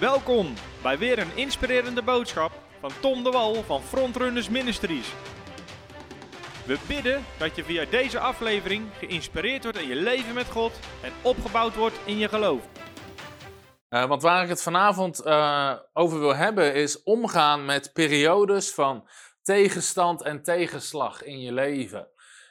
Welkom bij weer een inspirerende boodschap van Tom de Wal van Frontrunners Ministries. We bidden dat je via deze aflevering geïnspireerd wordt in je leven met God en opgebouwd wordt in je geloof. Uh, want waar ik het vanavond uh, over wil hebben is omgaan met periodes van tegenstand en tegenslag in je leven.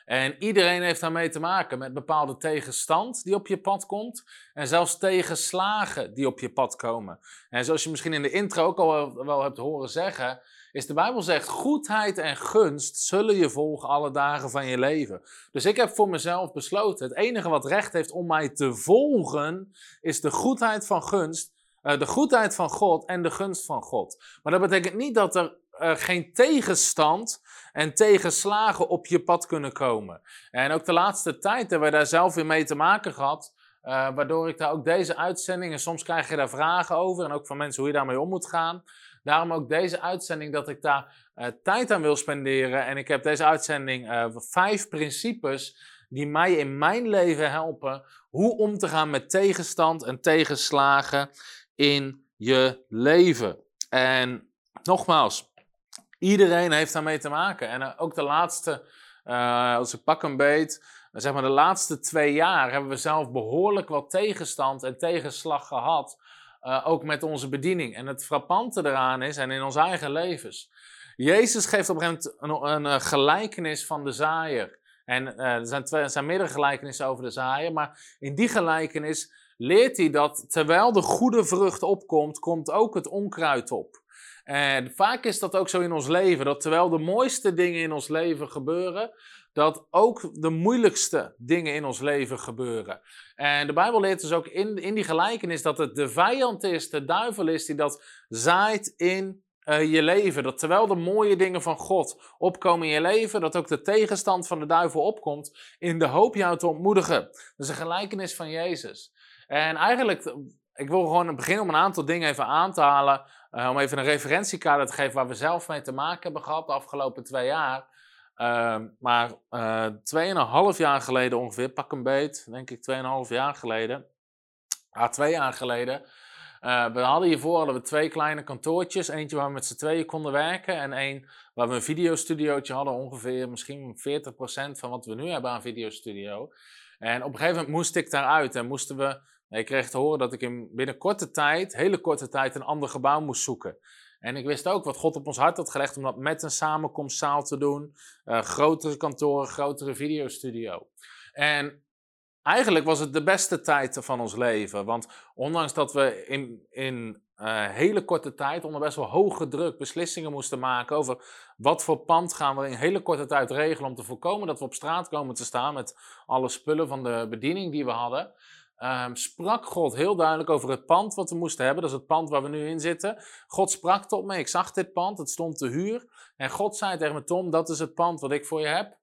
En iedereen heeft daarmee te maken met bepaalde tegenstand die op je pad komt. En zelfs tegenslagen die op je pad komen. En zoals je misschien in de intro ook al wel hebt horen zeggen, is de Bijbel zegt: goedheid en gunst zullen je volgen alle dagen van je leven. Dus ik heb voor mezelf besloten: het enige wat recht heeft om mij te volgen, is de goedheid van gunst. Uh, de goedheid van God en de gunst van God. Maar dat betekent niet dat er uh, geen tegenstand en tegenslagen op je pad kunnen komen. En ook de laatste tijd hebben we daar zelf weer mee te maken gehad. Uh, waardoor ik daar ook deze uitzendingen, soms krijg je daar vragen over en ook van mensen hoe je daarmee om moet gaan. Daarom ook deze uitzending dat ik daar uh, tijd aan wil spenderen. En ik heb deze uitzending vijf principes die mij in mijn leven helpen hoe om te gaan met tegenstand en tegenslagen in je leven. En nogmaals, Iedereen heeft daarmee te maken. En uh, ook de laatste, uh, als ik pak een beet, zeg maar de laatste twee jaar hebben we zelf behoorlijk wat tegenstand en tegenslag gehad. Ook met onze bediening. En het frappante eraan is, en in onze eigen levens. Jezus geeft op een gegeven moment een, een gelijkenis van de zaaier. En er, zijn twee, er zijn meerdere gelijkenissen over de zaaier. Maar in die gelijkenis leert hij dat terwijl de goede vrucht opkomt, komt ook het onkruid op. En vaak is dat ook zo in ons leven, dat terwijl de mooiste dingen in ons leven gebeuren, dat ook de moeilijkste dingen in ons leven gebeuren. En de Bijbel leert dus ook in, in die gelijkenis dat het de vijand is, de duivel is, die dat zaait in uh, je leven. Dat terwijl de mooie dingen van God opkomen in je leven, dat ook de tegenstand van de duivel opkomt in de hoop jou te ontmoedigen. Dat is een gelijkenis van Jezus. En eigenlijk, ik wil gewoon beginnen om een aantal dingen even aan te halen uh, om even een referentiekader te geven waar we zelf mee te maken hebben gehad de afgelopen twee jaar. Uh, maar uh, tweeënhalf jaar geleden ongeveer, pak een beet, denk ik tweeënhalf jaar geleden. Ah, twee jaar geleden. Uh, we hadden hiervoor hadden we twee kleine kantoortjes. Eentje waar we met z'n tweeën konden werken. En één waar we een videostudiootje hadden. Ongeveer misschien 40% van wat we nu hebben aan videostudio. En op een gegeven moment moest ik daaruit en moesten we ik kreeg te horen dat ik in binnen korte tijd, hele korte tijd, een ander gebouw moest zoeken. En ik wist ook wat God op ons hart had gelegd om dat met een samenkomstzaal te doen. Uh, grotere kantoren, grotere videostudio. En eigenlijk was het de beste tijd van ons leven. Want ondanks dat we in, in uh, hele korte tijd, onder best wel hoge druk, beslissingen moesten maken over wat voor pand gaan we in hele korte tijd regelen om te voorkomen dat we op straat komen te staan met alle spullen van de bediening die we hadden um, sprak God heel duidelijk over het pand wat we moesten hebben. Dat is het pand waar we nu in zitten. God sprak tot me, ik zag dit pand, het stond te huur. En God zei tegen me, Tom, dat is het pand wat ik voor je heb.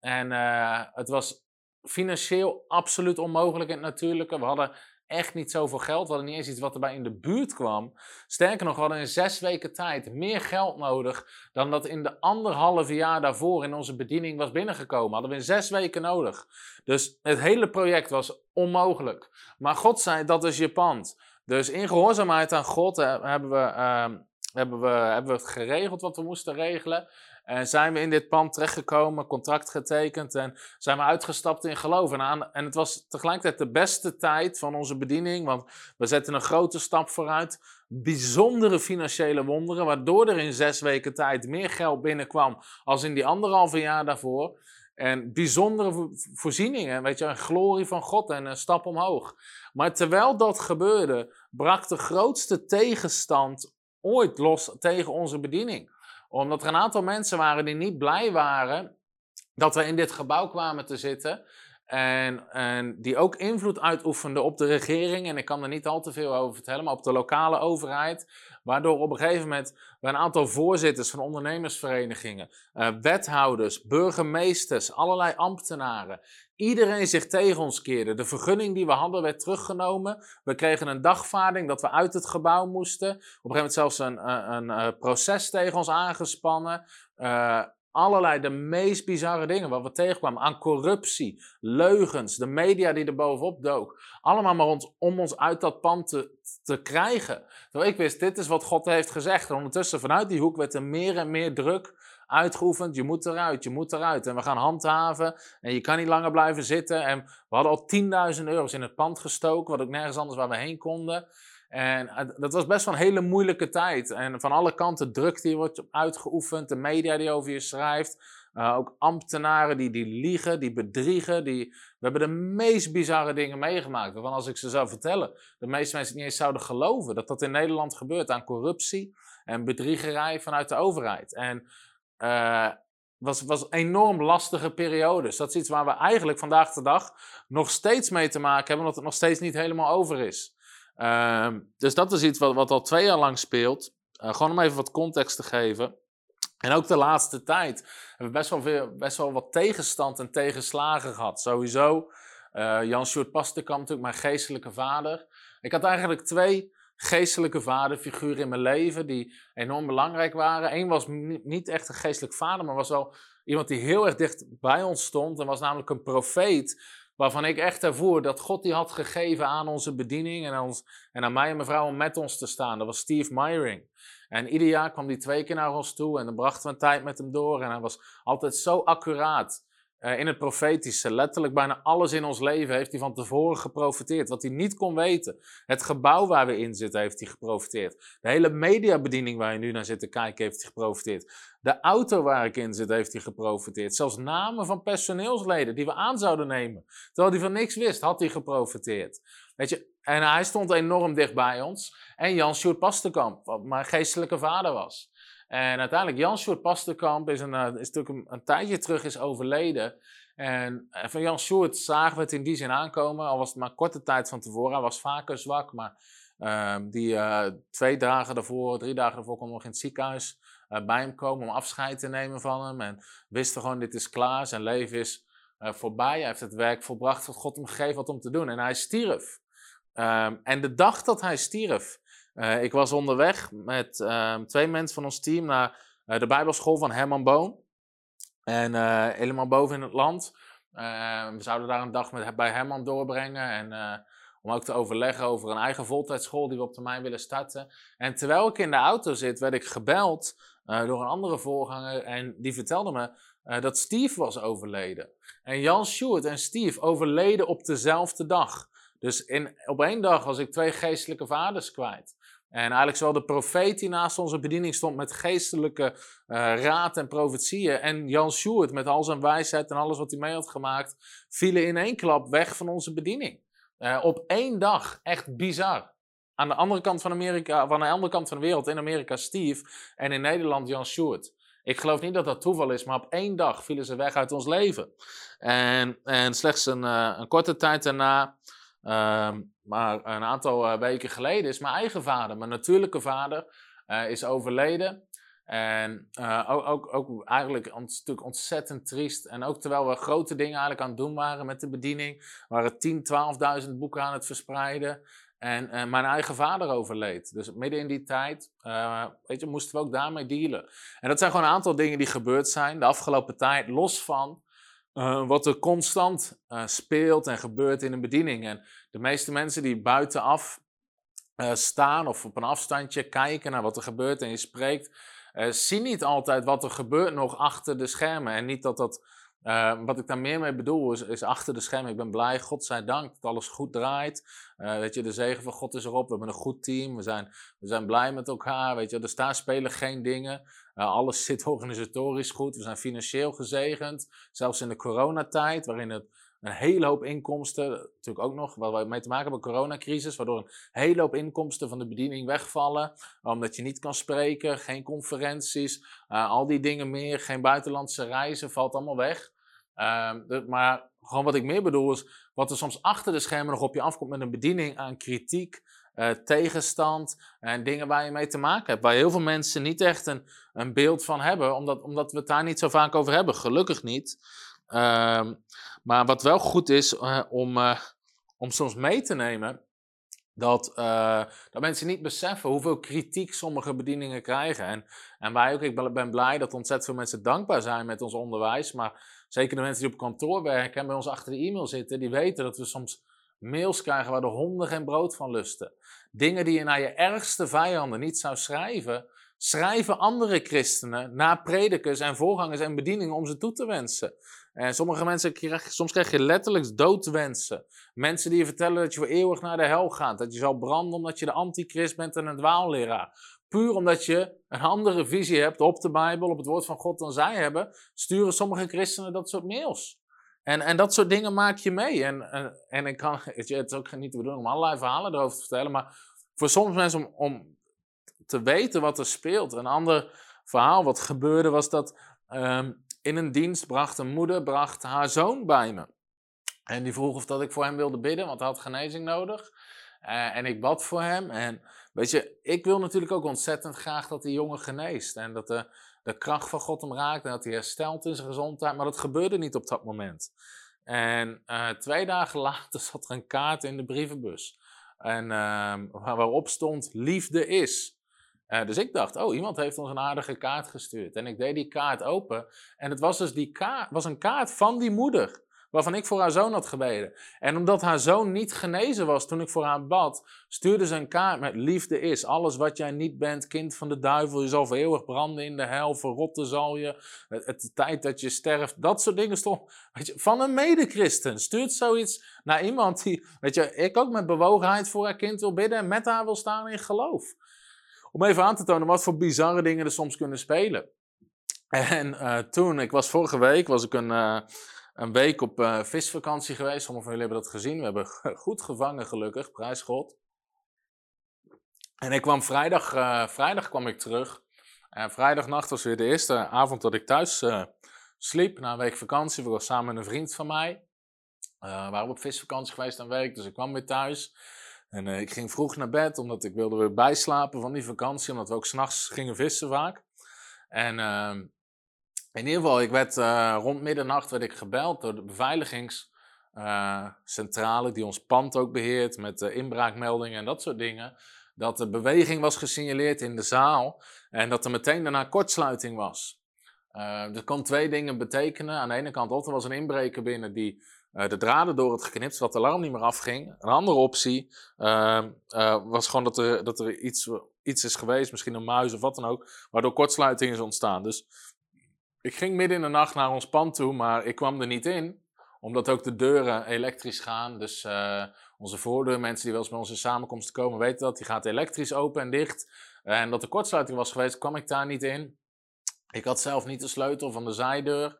En uh, het was financieel absoluut onmogelijk in het natuurlijke. We hadden echt niet zoveel geld. We hadden niet eens iets wat erbij in de buurt kwam. Sterker nog, we hadden in zes weken tijd meer geld nodig dan dat in de anderhalve jaar daarvoor in onze bediening was binnengekomen. Hadden we in zes weken nodig. Dus het hele project was onmogelijk. Maar God zei, dat is je pand. Dus in gehoorzaamheid aan God hebben we, uh, hebben, we, hebben we het geregeld wat we moesten regelen. En zijn we in dit pand terechtgekomen, contract getekend en zijn we uitgestapt in geloof. En, aan, en het was tegelijkertijd de beste tijd van onze bediening, want we zetten een grote stap vooruit. Bijzondere financiële wonderen, waardoor er in zes weken tijd meer geld binnenkwam als in die anderhalve jaar daarvoor. En bijzondere voorzieningen, weet je, een glorie van God en een stap omhoog. Maar terwijl dat gebeurde, brak de grootste tegenstand ooit los tegen onze bediening omdat er een aantal mensen waren die niet blij waren dat we in dit gebouw kwamen te zitten. En, en, die ook invloed uitoefenden op de regering. En ik kan er niet al te veel over vertellen, maar op de lokale overheid. Waardoor op een gegeven moment we een aantal voorzitters van ondernemersverenigingen, uh, wethouders, burgemeesters, allerlei ambtenaren, iedereen zich tegen ons keerde. De vergunning die we hadden werd teruggenomen. We kregen een dagvaarding dat we uit het gebouw moesten. Op een gegeven moment zelfs een, een, een proces tegen ons aangespannen. Allerlei, de meest bizarre dingen wat we tegenkwamen. Aan corruptie, leugens, de media die er bovenop dook. Allemaal maar om ons uit dat pand te, te krijgen. Terwijl ik wist, dit is wat God heeft gezegd. En ondertussen vanuit die hoek werd er meer en meer druk uitgeoefend. Je moet eruit, je moet eruit. En we gaan handhaven. En je kan niet langer blijven zitten. En we hadden al 10.000 euro's in het pand gestoken. Wat ook nergens anders waar we heen konden. En dat was best wel een hele moeilijke tijd. En van alle kanten druk die wordt uitgeoefend, de media die over je schrijft. Uh, ook ambtenaren die, die liegen, die bedriegen. Die... We hebben de meest bizarre dingen meegemaakt. Waarvan als ik ze zou vertellen, de meeste mensen niet eens zouden geloven dat dat in Nederland gebeurt aan corruptie en bedriegerij vanuit de overheid. En uh, was, was een enorm lastige periodes. Dat is iets waar we eigenlijk vandaag de dag nog steeds mee te maken hebben, omdat het nog steeds niet helemaal over is. Ehm, dus dat is iets wat, wat al twee jaar lang speelt. Uh, gewoon om even wat context te geven. En ook de laatste tijd hebben we best wel, veel, best wel wat tegenstand en tegenslagen gehad. Sowieso, uh, Jan Sjoerd Pasterkamp, natuurlijk mijn geestelijke vader. Ik had eigenlijk twee geestelijke vaderfiguren in mijn leven die enorm belangrijk waren. Eén was niet echt een geestelijk vader, maar was wel iemand die heel erg dicht bij ons stond. En was namelijk een profeet Waarvan ik echt ervoer dat God die had gegeven aan onze bediening en aan, ons, en aan mij en mijn vrouw om met ons te staan. Dat was Steve Myring. En ieder jaar kwam hij twee keer naar ons toe en dan brachten we een tijd met hem door. En hij was altijd zo accuraat in het profetische. Letterlijk bijna alles in ons leven heeft hij van tevoren geprofiteerd. Wat hij niet kon weten. Het gebouw waar we in zitten heeft hij geprofiteerd. De hele mediabediening waar je nu naar zit te kijken heeft hij geprofiteerd. De auto waar ik in zit heeft hij geprofiteerd. Zelfs namen van personeelsleden die we aan zouden nemen. Terwijl hij van niks wist, had hij geprofiteerd. Weet je, en hij stond enorm dicht bij ons. En Jan Sjoerd Pastenkamp, wat mijn geestelijke vader was. En uiteindelijk, Jan Sjoerd Pasterkamp is, een, uh, is natuurlijk een, tijdje terug is overleden. En uh, van Jan Sjoerd zagen we het in die zin aankomen, al was het maar korte tijd van tevoren. Hij was vaker zwak, maar ehm, die uh, twee dagen daarvoor, drie dagen daarvoor, kon nog in het ziekenhuis bij hem komen om afscheid te nemen van hem. En wisten gewoon, dit is klaar, zijn leven is voorbij. Hij heeft het werk volbracht wat God hem gegeven had om te doen. En hij stierf. Ehm, en de dag dat hij stierf, uh, ik was onderweg met uh, twee mensen van ons team naar uh, de Bijbelschool van Herman Boon. En eh, helemaal boven in het land. we zouden daar een dag met, bij Herman doorbrengen. En om ook te overleggen over een eigen voltijdschool die we op termijn willen starten. En terwijl ik in de auto zit, werd ik gebeld door een andere voorganger. En die vertelde me dat Steve was overleden. En Jan Sjoerd en Steve overleden op dezelfde dag. Dus in, op één dag was ik twee geestelijke vaders kwijt. En eigenlijk zowel de profeet die naast onze bediening stond met geestelijke uh, raad en profetieën. En Jan Sjoerd met al zijn wijsheid en alles wat hij mee had gemaakt. vielen in één klap weg van onze bediening. Uh, op één dag. Echt bizar. Aan de andere kant van Amerika, van de andere kant van de wereld, in Amerika Steve. En in Nederland Jan Sjoerd. Ik geloof niet dat dat toeval is, maar op één dag vielen ze weg uit ons leven. En, en slechts een, uh, een korte tijd daarna Ehm, maar een aantal eh, weken geleden is mijn eigen vader, mijn natuurlijke vader, uh, is overleden. En uh, ook, ook, eigenlijk stuk ontzettend triest. En ook terwijl we grote dingen eigenlijk aan het doen waren met de bediening, waren 10, 12.000 boeken aan het verspreiden. En, en mijn eigen vader overleed. Dus midden in die tijd, weet je, moesten we ook daarmee dealen. En dat zijn gewoon een aantal dingen die gebeurd zijn de afgelopen tijd, los van uh, wat er constant uh, speelt en gebeurt in een bediening. En de meeste mensen die buitenaf uh, staan of op een afstandje kijken naar wat er gebeurt en je spreekt, zien niet altijd wat er gebeurt nog achter de schermen. En niet dat dat, wat ik daar meer mee bedoel, is, is, achter de schermen. Ik ben blij, God zij dank, dat alles goed draait. weet je, de zegen van God is erop. We hebben een goed team. We zijn, we zijn blij met elkaar. Weet je, dus daar spelen geen dingen. Alles zit organisatorisch goed. We zijn financieel gezegend. Zelfs in de coronatijd, waarin het een hele hoop inkomsten, natuurlijk ook nog, waar we mee te maken hebben, coronacrisis, waardoor een hele hoop inkomsten van de bediening wegvallen, omdat je niet kan spreken, geen conferenties, uh, al die dingen meer, geen buitenlandse reizen, valt allemaal weg. Uh, maar gewoon wat ik meer bedoel is, wat er soms achter de schermen nog op je afkomt met een bediening aan kritiek, uh, tegenstand en dingen waar je mee te maken hebt. Waar heel veel mensen niet echt een, een beeld van hebben, omdat, omdat we het daar niet zo vaak over hebben. Gelukkig niet. Uh, maar wat wel goed is uh, om, uh, om soms mee te nemen, dat, dat mensen niet beseffen hoeveel kritiek sommige bedieningen krijgen. En, en wij ook, ik ben blij dat ontzettend veel mensen dankbaar zijn met ons onderwijs. Maar zeker de mensen die op kantoor werken en bij ons achter de e-mail zitten, die weten dat we soms mails krijgen waar de honden geen brood van lusten. Dingen die je naar je ergste vijanden niet zou schrijven, schrijven andere christenen naar predikers en voorgangers en bedieningen om ze toe te wensen. En sommige mensen, soms krijg je letterlijk doodwensen. Mensen die je vertellen dat je voor eeuwig naar de hel gaat. Dat je zal branden omdat je de antichrist bent en een dwaalleraar. Puur omdat je een andere visie hebt op de Bijbel, op het woord van God dan zij hebben, sturen sommige christenen dat soort mails. En, en dat soort dingen maak je mee. En, en, en ik kan, het is ook niet de bedoeling om allerlei verhalen erover te vertellen, maar voor sommige mensen om, om te weten wat er speelt. Een ander verhaal wat gebeurde was dat ehm, in een dienst bracht een moeder bracht haar zoon bij me. En die vroeg of dat ik voor hem wilde bidden, want hij had genezing nodig. Uh, en ik bad voor hem. En weet je, ik wil natuurlijk ook ontzettend graag dat die jongen geneest. En dat de, de kracht van God hem raakt en dat hij herstelt in zijn gezondheid. Maar dat gebeurde niet op dat moment. En uh, twee dagen later zat er een kaart in de brievenbus. En uh, waarop stond: Liefde is. Uh, dus ik dacht, oh, iemand heeft ons een aardige kaart gestuurd. En ik deed die kaart open. En het was dus die kaart, was een kaart van die moeder. Waarvan ik voor haar zoon had gebeden. En omdat haar zoon niet genezen was toen ik voor haar bad, stuurde ze een kaart met liefde is. Alles wat jij niet bent, kind van de duivel, je zal voor eeuwig branden in de hel, verrotten zal je. Het, het tijd dat je sterft, dat soort dingen stond. Weet je, van een medechristen stuurt zoiets naar iemand die, weet je, ik ook met bewogenheid voor haar kind wil bidden en met haar wil staan in geloof. Om even aan te tonen wat voor bizarre dingen er soms kunnen spelen. En uh, toen, ik was vorige week, was ik een, uh, een week op uh, visvakantie geweest. Sommigen van jullie hebben dat gezien. We hebben goed gevangen, gelukkig, prijs God. En ik kwam vrijdag, vrijdag kwam ik terug. En vrijdagnacht was weer de eerste avond dat ik thuis sliep. Na een week vakantie. We waren samen met een vriend van mij. we waren op visvakantie geweest een week, dus ik kwam weer thuis. En ik ging vroeg naar bed, omdat ik wilde weer bijslapen van die vakantie, omdat we ook s'nachts gingen vissen vaak. En uh, in ieder geval, ik werd uh, rond middernacht werd ik gebeld door de beveiligingscentrale, die ons pand ook beheert, met inbraakmeldingen en dat soort dingen. Dat er beweging was gesignaleerd in de zaal en dat er meteen daarna kortsluiting was. dat kon twee dingen betekenen. Aan de ene kant, of er was een inbreker binnen die de draden door het geknipt, zodat het alarm niet meer afging. Een andere optie uh, was gewoon dat er, dat er iets, iets is geweest, misschien een muis of wat dan ook, waardoor kortsluiting is ontstaan. Dus ik ging midden in de nacht naar ons pand toe, maar ik kwam er niet in, omdat ook de deuren elektrisch gaan. Dus uh, onze voordeur, mensen die wel eens bij onze samenkomsten komen, weten dat. Die gaat elektrisch open en dicht. En dat er kortsluiting was geweest, kwam ik daar niet in. Ik had zelf niet de sleutel van de zijdeur.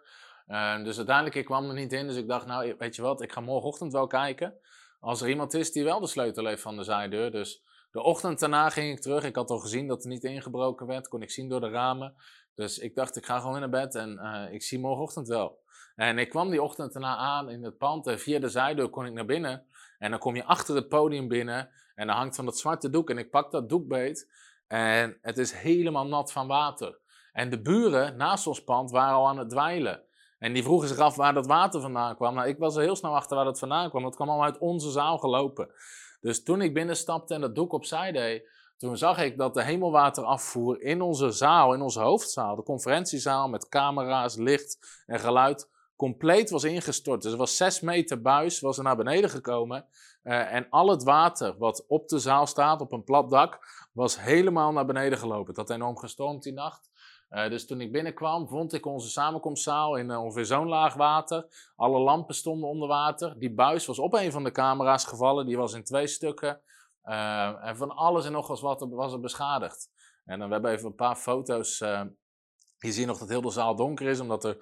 Uh, dus uiteindelijk, ik kwam er niet in. Dus ik dacht, nou, weet je wat, ik ga morgenochtend wel kijken. Als er iemand is die wel de sleutel heeft van de zijdeur. Dus de ochtend daarna ging ik terug. Ik had al gezien dat er niet ingebroken werd. Kon ik zien door de ramen. Dus ik dacht, ik ga gewoon naar bed en uh, ik zie morgenochtend wel. En ik kwam die ochtend daarna aan in het pand. En via de zijdeur kon ik naar binnen. En dan kom je achter het podium binnen. En dan hangt van dat zwarte doek. En ik pak dat doek beet. En het is helemaal nat van water. En de buren naast ons pand waren al aan het dweilen. En die vroegen zich af waar dat water vandaan kwam. Nou, ik was er heel snel achter waar dat vandaan kwam. Dat kwam allemaal uit onze zaal gelopen. Dus toen ik binnenstapte en dat doek opzij deed, toen zag ik dat de hemelwaterafvoer in onze zaal, in onze hoofdzaal, de conferentiezaal met camera's, licht en geluid, compleet was ingestort. Dus er was zes meter buis, was er naar beneden gekomen. Uh, en al het water wat op de zaal staat, op een plat dak, was helemaal naar beneden gelopen. Het had enorm gestormd die nacht. Uh, dus toen ik binnenkwam, vond ik onze samenkomstzaal in uh, ongeveer zo'n laag water. Alle lampen stonden onder water. Die buis was op een van de camera's gevallen, die was in twee stukken. Uh, en van alles en nog wat was er beschadigd. En we hebben even een paar foto's. hier zie je nog dat heel de zaal donker is, omdat er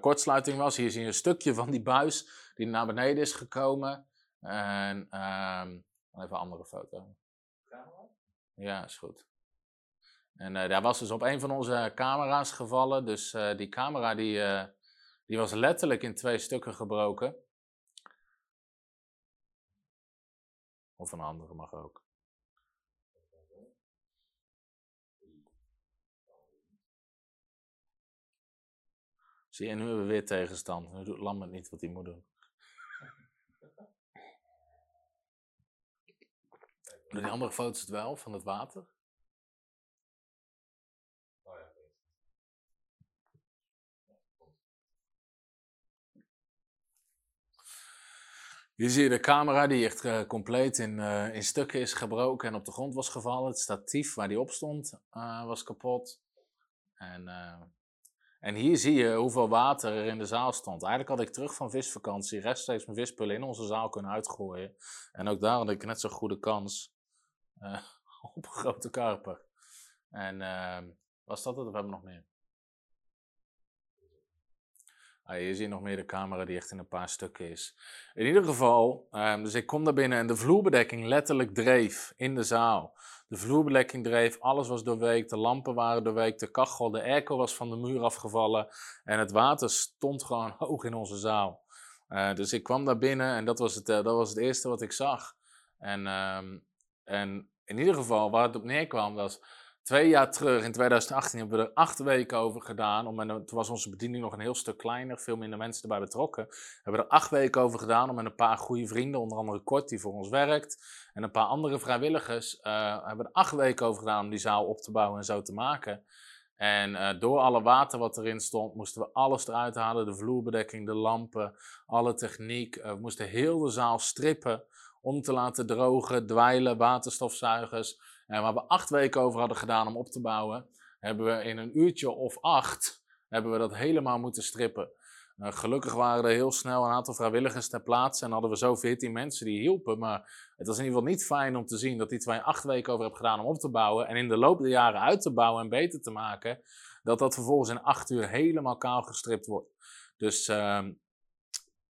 kortsluiting was. Hier zie je een stukje van die buis die naar beneden is gekomen. En ehm, even een andere foto. Ja, is goed. En uh, daar was dus op een van onze camera's gevallen. Dus uh, die camera die, uh, die was letterlijk in twee stukken gebroken. Of een andere mag ook. Zie je, nu hebben we weer tegenstand. Nu doet Lambert niet wat hij moet doen. Die andere foto's het wel, van het water. Hier zie je de camera die echt uh, compleet in, uh, in stukken is gebroken en op de grond was gevallen. Het statief waar die op stond uh, was kapot. En, en hier zie je hoeveel water er in de zaal stond. Eigenlijk had ik terug van visvakantie rechtstreeks mijn vispullen in onze zaal kunnen uitgooien. En ook daar had ik net zo'n goede kans op een grote karper. En was dat het of hebben we nog meer? Ah, je ziet nog meer de camera die echt in een paar stukken is. In ieder geval, um, dus ik kom daar binnen en de vloerbedekking letterlijk dreef in de zaal. De vloerbedekking dreef, alles was doorweekt, de lampen waren doorweekt, de kachel, de airco was van de muur afgevallen en het water stond gewoon hoog in onze zaal. Uh, dus ik kwam daar binnen en dat was het, uh, dat was het eerste wat ik zag. En, um, en in ieder geval, waar het op neerkwam, was Twee jaar terug, in 2018, hebben we er acht weken over gedaan. Om, en toen was onze bediening nog een heel stuk kleiner, veel minder mensen erbij betrokken. We hebben er acht weken over gedaan om met een paar goede vrienden, onder andere Kort, die voor ons werkt, en een paar andere vrijwilligers, uh, hebben er acht weken over gedaan om die zaal op te bouwen en zo te maken. En uh, door alle water wat erin stond, moesten we alles eruit halen. De vloerbedekking, de lampen, alle techniek. Uh, we moesten heel de zaal strippen om te laten drogen, dweilen, waterstofzuigers. En waar we acht weken over hadden gedaan om op te bouwen, hebben we in een uurtje of acht hebben we dat helemaal moeten strippen. Uh, gelukkig waren er heel snel een aantal vrijwilligers ter plaatse en hadden we zo veertien mensen die hielpen. Maar het was in ieder geval niet fijn om te zien dat waar je acht weken over hebt gedaan om op te bouwen en in de loop der jaren uit te bouwen en beter te maken, dat dat vervolgens in acht uur helemaal kaal gestript wordt. Dus uh,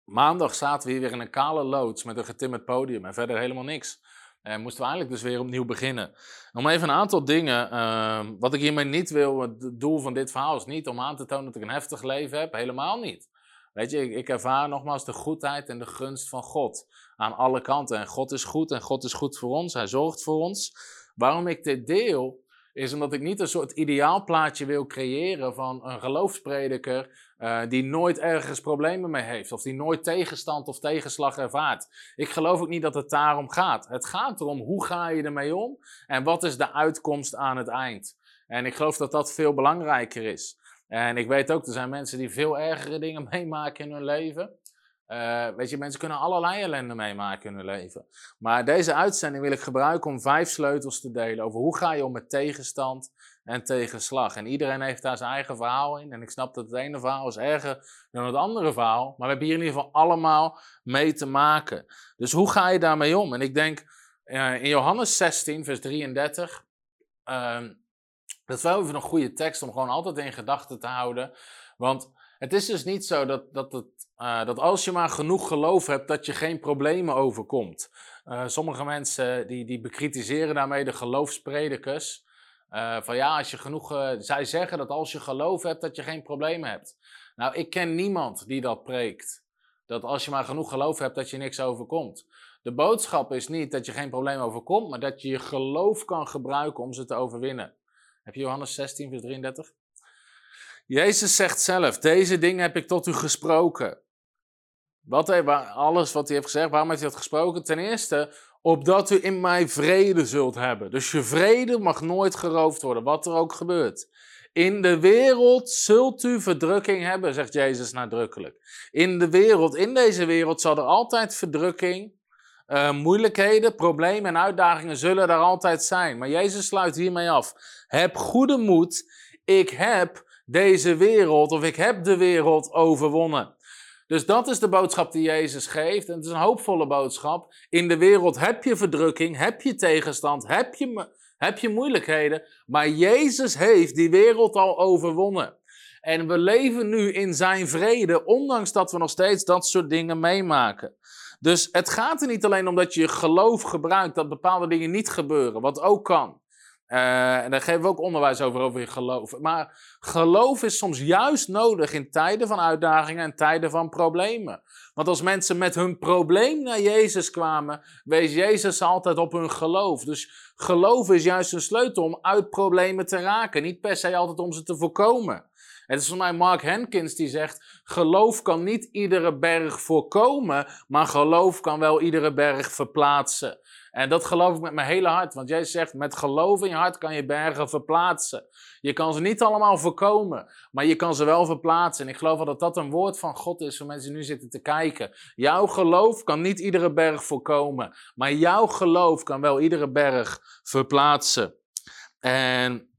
maandag zaten we hier weer in een kale loods met een getimmerd podium en verder helemaal niks. En moesten we eigenlijk dus weer opnieuw beginnen. Om even een aantal dingen, uh, wat ik hiermee niet wil, het doel van dit verhaal is niet om aan te tonen dat ik een heftig leven heb, helemaal niet. Weet je, ik, ik ervaar nogmaals de goedheid en de gunst van God aan alle kanten. En God is goed en God is goed voor ons, Hij zorgt voor ons. Waarom ik dit deel, is omdat ik niet een soort ideaalplaatje wil creëren van een geloofsprediker uh, die nooit ergens problemen mee heeft, of die nooit tegenstand of tegenslag ervaart. Ik geloof ook niet dat het daarom gaat. Het gaat erom hoe ga je ermee om en wat is de uitkomst aan het eind. En ik geloof dat dat veel belangrijker is. En ik weet ook, er zijn mensen die veel ergere dingen meemaken in hun leven. Uh, weet je, mensen kunnen allerlei ellende meemaken in hun leven. Maar deze uitzending wil ik gebruiken om vijf sleutels te delen over hoe ga je om met tegenstand en tegenslag. En iedereen heeft daar zijn eigen verhaal in. En ik snap dat het ene verhaal is erger dan het andere verhaal. Maar we hebben hier in ieder geval allemaal mee te maken. Dus hoe ga je daarmee om? En ik denk uh, in Johannes 16, vers 33. Uh, dat is wel even een goede tekst om gewoon altijd in gedachten te houden. Want het is dus niet zo dat, dat, het, uh, dat als je maar genoeg geloof hebt, dat je geen problemen overkomt. Uh, sommige mensen die, die bekritiseren daarmee de geloofspredikers. Uh, van ja, als je genoeg. zij zeggen dat als je geloof hebt, dat je geen problemen hebt. Nou, ik ken niemand die dat preekt. Dat als je maar genoeg geloof hebt, dat je niks overkomt. De boodschap is niet dat je geen probleem overkomt, maar dat je je geloof kan gebruiken om ze te overwinnen. Heb je Johannes 16, vers 33? Jezus zegt zelf: Deze dingen heb ik tot u gesproken. Wat alles wat hij heeft gezegd, waarom heeft hij dat gesproken? Ten eerste, opdat u in mij vrede zult hebben. Dus je vrede mag nooit geroofd worden, wat er ook gebeurt. In de wereld zult u verdrukking hebben, zegt Jezus nadrukkelijk. In de wereld, in deze wereld zal er altijd verdrukking, uh, moeilijkheden, problemen en uitdagingen zullen er altijd zijn. Maar Jezus sluit hiermee af. Heb goede moed, ik heb deze wereld, of ik heb de wereld overwonnen. Dus dat is de boodschap die Jezus geeft. En het is een hoopvolle boodschap. In de wereld heb je verdrukking, heb je tegenstand, heb je, heb je moeilijkheden. Maar Jezus heeft die wereld al overwonnen. En we leven nu in zijn vrede, ondanks dat we nog steeds dat soort dingen meemaken. Dus het gaat er niet alleen om dat je geloof gebruikt dat bepaalde dingen niet gebeuren, wat ook kan. Uh, en daar geven we ook onderwijs over, over je geloof. Maar geloof is soms juist nodig in tijden van uitdagingen en tijden van problemen. Want als mensen met hun probleem naar Jezus kwamen, wees Jezus altijd op hun geloof. Dus geloof is juist een sleutel om uit problemen te raken. Niet per se altijd om ze te voorkomen. Het is voor mij Mark Henkins die zegt: geloof kan niet iedere berg voorkomen, maar geloof kan wel iedere berg verplaatsen. En dat geloof ik met mijn hele hart, want jij zegt: met geloof in je hart kan je bergen verplaatsen. Je kan ze niet allemaal voorkomen, maar je kan ze wel verplaatsen. En ik geloof wel dat dat een woord van God is voor mensen die nu zitten te kijken. Jouw geloof kan niet iedere berg voorkomen, maar jouw geloof kan wel iedere berg verplaatsen. En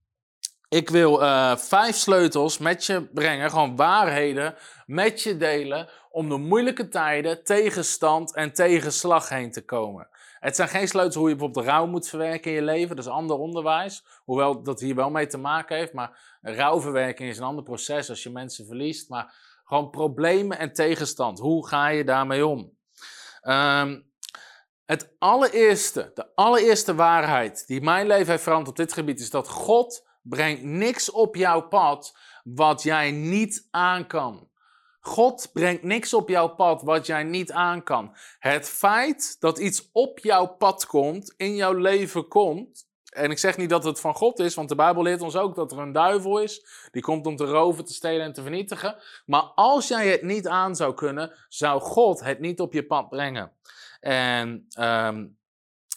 ik wil uh, vijf sleutels met je brengen, gewoon waarheden met je delen, om de moeilijke tijden, tegenstand en tegenslag heen te komen. Het zijn geen sleutels hoe je bijvoorbeeld rouw moet verwerken in je leven, dat is ander onderwijs, hoewel dat hier wel mee te maken heeft, maar rouwverwerking is een ander proces als je mensen verliest, maar gewoon problemen en tegenstand, hoe ga je daarmee om? Um, het allereerste, de allereerste waarheid die mijn leven heeft veranderd op dit gebied is dat God brengt niks op jouw pad wat jij niet aan kan. God brengt niks op jouw pad wat jij niet aan kan. Het feit dat iets op jouw pad komt, in jouw leven komt. En ik zeg niet dat het van God is, want de Bijbel leert ons ook dat er een duivel is. Die komt om te roven, te stelen en te vernietigen. Maar als jij het niet aan zou kunnen, zou God het niet op je pad brengen. En um,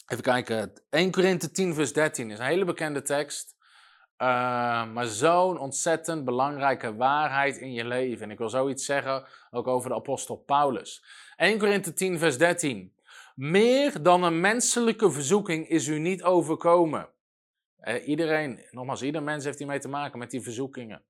even kijken, 1 Korinthe 10 vers 13 is een hele bekende tekst. Uh, maar zo'n ontzettend belangrijke waarheid in je leven. En ik wil zoiets zeggen ook over de apostel Paulus. 1 Korinthe 10 vers 13. Meer dan een menselijke verzoeking is u niet overkomen. Eh, iedereen, nogmaals, ieder mens heeft hiermee te maken met die verzoekingen.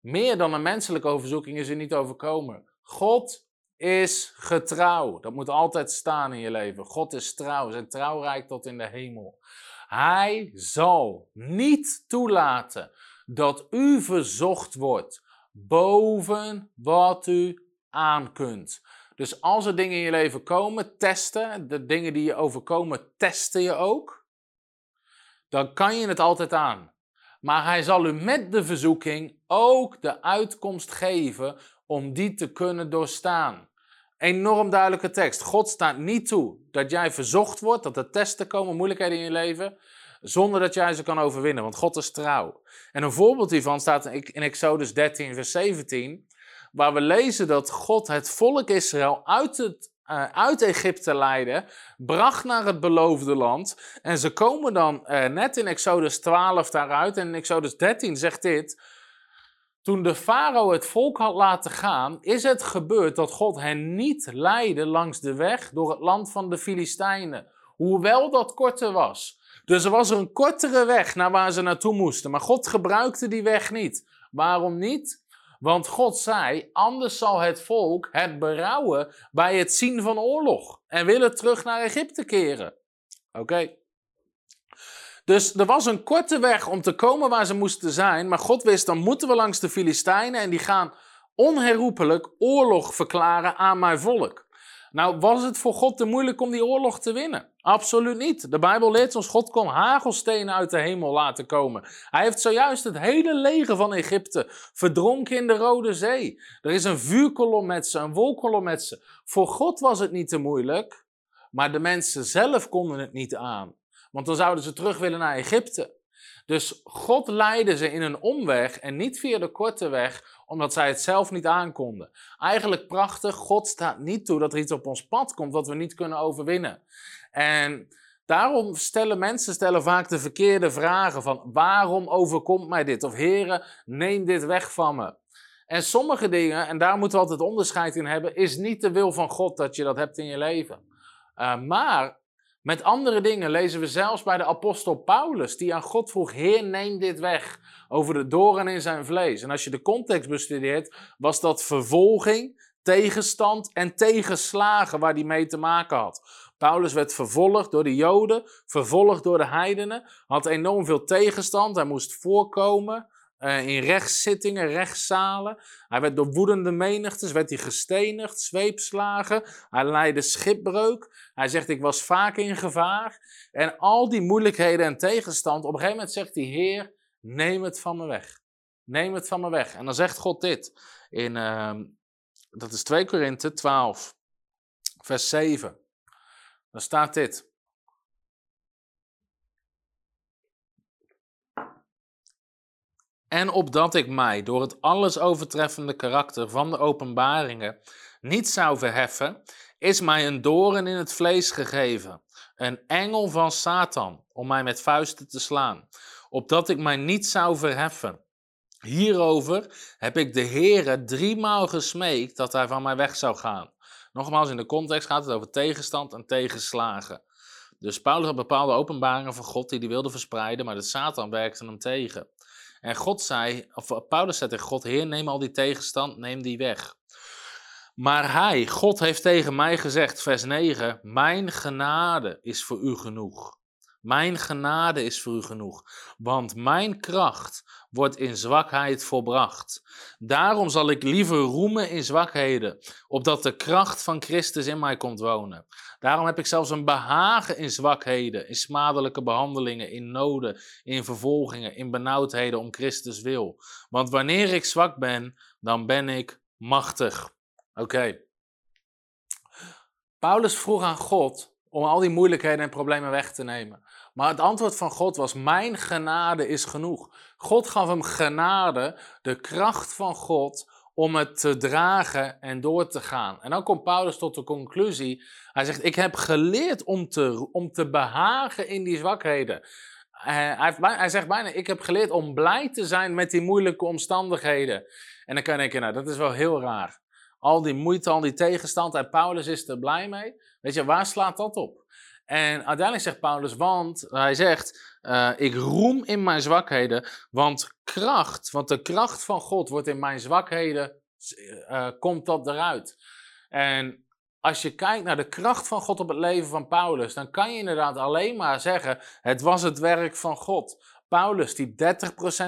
Meer dan een menselijke verzoeking is u niet overkomen. God is getrouw. Dat moet altijd staan in je leven. God is trouw. Zijn trouw reikt tot in de hemel. Hij zal niet toelaten dat u verzocht wordt boven wat u aan kunt. Dus als er dingen in je leven komen, testen, de dingen die je overkomen, testen je ook. Dan kan je het altijd aan. Maar hij zal u met de verzoeking ook de uitkomst geven om die te kunnen doorstaan. Enorm duidelijke tekst. God staat niet toe dat jij verzocht wordt, dat er testen komen, moeilijkheden in je leven, zonder dat jij ze kan overwinnen, want God is trouw. En een voorbeeld hiervan staat in Exodus 13, vers 17, waar we lezen dat God het volk Israël uit, het, uh, uit Egypte leidde, bracht naar het beloofde land. En ze komen dan uh, net in Exodus 12 daaruit. En in Exodus 13 zegt dit. Toen de farao het volk had laten gaan, is het gebeurd dat God hen niet leidde langs de weg door het land van de Filistijnen. Hoewel dat korter was. Dus er was een kortere weg naar waar ze naartoe moesten. Maar God gebruikte die weg niet. Waarom niet? Want God zei: Anders zal het volk het berouwen bij het zien van oorlog. En willen terug naar Egypte keren. Oké. Dus er was een korte weg om te komen waar ze moesten zijn. Maar God wist, dan moeten we langs de Filistijnen. En die gaan onherroepelijk oorlog verklaren aan mijn volk. Nou, was het voor God te moeilijk om die oorlog te winnen? Absoluut niet. De Bijbel leert ons, God kon hagelstenen uit de hemel laten komen. Hij heeft zojuist het hele leger van Egypte verdronken in de Rode Zee. Er is een vuurkolom met ze, een wolkolom met ze. Voor God was het niet te moeilijk, maar de mensen zelf konden het niet aan. Want dan zouden ze terug willen naar Egypte. Dus God leidde ze in een omweg en niet via de korte weg, omdat zij het zelf niet aankonden. Eigenlijk prachtig, God staat niet toe dat er iets op ons pad komt wat we niet kunnen overwinnen. En daarom stellen mensen stellen vaak de verkeerde vragen van waarom overkomt mij dit? Of heren, neem dit weg van me. En sommige dingen, en daar moeten we altijd onderscheid in hebben, is niet de wil van God dat je dat hebt in je leven. Uh, maar met andere dingen lezen we zelfs bij de apostel Paulus, die aan God vroeg: Heer, neem dit weg. Over de doren in zijn vlees. En als je de context bestudeert, was dat vervolging, tegenstand en tegenslagen waar hij mee te maken had. Paulus werd vervolgd door de Joden, vervolgd door de heidenen, had enorm veel tegenstand, hij moest voorkomen. Uh, in rechtszittingen, rechtszalen. Hij werd door woedende menigtes, werd hij gestenigd, zweepslagen. Hij leidde schipbreuk. Hij zegt, ik was vaak in gevaar. En al die moeilijkheden en tegenstand, op een gegeven moment zegt hij, Heer, neem het van me weg. Neem het van me weg. En dan zegt God dit, in, uh, dat is 2 Korinthe 12, vers 7. Dan staat dit. En opdat ik mij door het alles overtreffende karakter van de openbaringen niet zou verheffen, is mij een doorn in het vlees gegeven, een engel van Satan, om mij met vuisten te slaan, opdat ik mij niet zou verheffen. Hierover heb ik de Heere driemaal gesmeekt dat hij van mij weg zou gaan. Nogmaals, in de context gaat het over tegenstand en tegenslagen. Dus Paulus had bepaalde openbaringen van God die hij wilde verspreiden, maar de Satan werkte hem tegen. En God zei, of Paulus zei tegen God, Heer, neem al die tegenstand, neem die weg. Maar hij, God heeft tegen mij gezegd, vers 9, mijn genade is voor u genoeg. Mijn genade is voor u genoeg, want mijn kracht wordt in zwakheid volbracht. Daarom zal ik liever roemen in zwakheden, opdat de kracht van Christus in mij komt wonen. Daarom heb ik zelfs een behagen in zwakheden, in smadelijke behandelingen, in noden, in vervolgingen, in benauwdheden om Christus wil. Want wanneer ik zwak ben, dan ben ik machtig. Oké. Paulus vroeg aan God om al die moeilijkheden en problemen weg te nemen. Maar het antwoord van God was: Mijn genade is genoeg. God gaf hem genade, de kracht van God om het te dragen en door te gaan. En dan komt Paulus tot de conclusie. Hij zegt: Ik heb geleerd om te, om te behagen in die zwakheden. hij, hij zegt bijna: Ik heb geleerd om blij te zijn met die moeilijke omstandigheden. En dan kan je Nou, dat is wel heel raar. Al die moeite, al die tegenstand. En Paulus is er blij mee. Weet je, waar slaat dat op? En uiteindelijk zegt Paulus, want hij zegt, uh, ik roem in mijn zwakheden, want kracht, want de kracht van God wordt in mijn zwakheden, uh, komt dat eruit. En als je kijkt naar de kracht van God op het leven van Paulus, dan kan je inderdaad alleen maar zeggen, het was het werk van God. Paulus, die 30%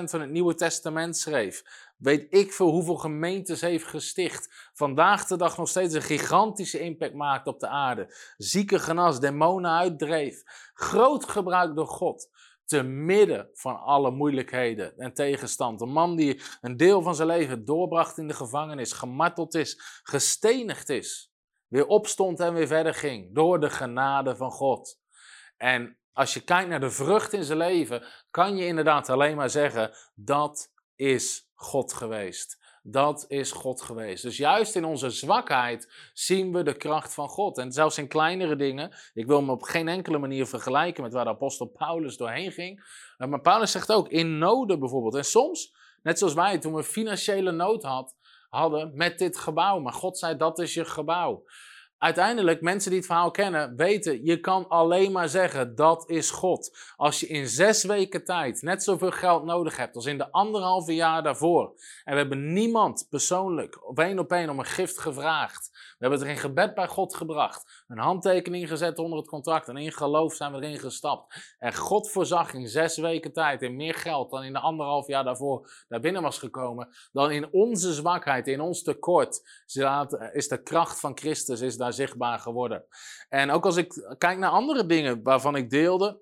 van het Nieuwe Testament schreef, weet ik veel hoeveel gemeentes heeft gesticht. Vandaag de dag nog steeds een gigantische impact maakt op de aarde. Zieke genas, demonen uitdreef. Groot gebruik door God. Te midden van alle moeilijkheden en tegenstand. Een man die een deel van zijn leven doorbracht in de gevangenis, gemarteld is, gestenigd is. Weer opstond en weer verder ging. Door de genade van God. En als je kijkt naar de vrucht in zijn leven, kan je inderdaad alleen maar zeggen: dat is God geweest. Dat is God geweest. Dus juist in onze zwakheid zien we de kracht van God. En zelfs in kleinere dingen. Ik wil me op geen enkele manier vergelijken met waar de apostel Paulus doorheen ging. Maar Paulus zegt ook in noden bijvoorbeeld. En soms, net zoals wij toen we financiële nood had, hadden met dit gebouw. Maar God zei dat is je gebouw uiteindelijk, mensen die het verhaal kennen, weten, je kan alleen maar zeggen, dat is God. Als je in zes weken tijd net zoveel geld nodig hebt als in de anderhalve jaar daarvoor. En we hebben niemand persoonlijk op één op één om een gift gevraagd. We hebben het er in gebed bij God gebracht. Een handtekening gezet onder het contract. En in geloof zijn we erin gestapt. En God voorzag in zes weken tijd in meer geld dan in de anderhalf jaar daarvoor daar binnen was gekomen. Dan in onze zwakheid, in ons tekort, is de kracht van Christus is daar zichtbaar geworden. En ook als ik kijk naar andere dingen waarvan ik deelde.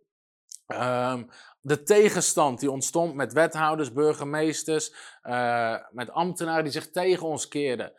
Ehm, de tegenstand die ontstond met wethouders, burgemeesters, uh, met ambtenaren die zich tegen ons keerden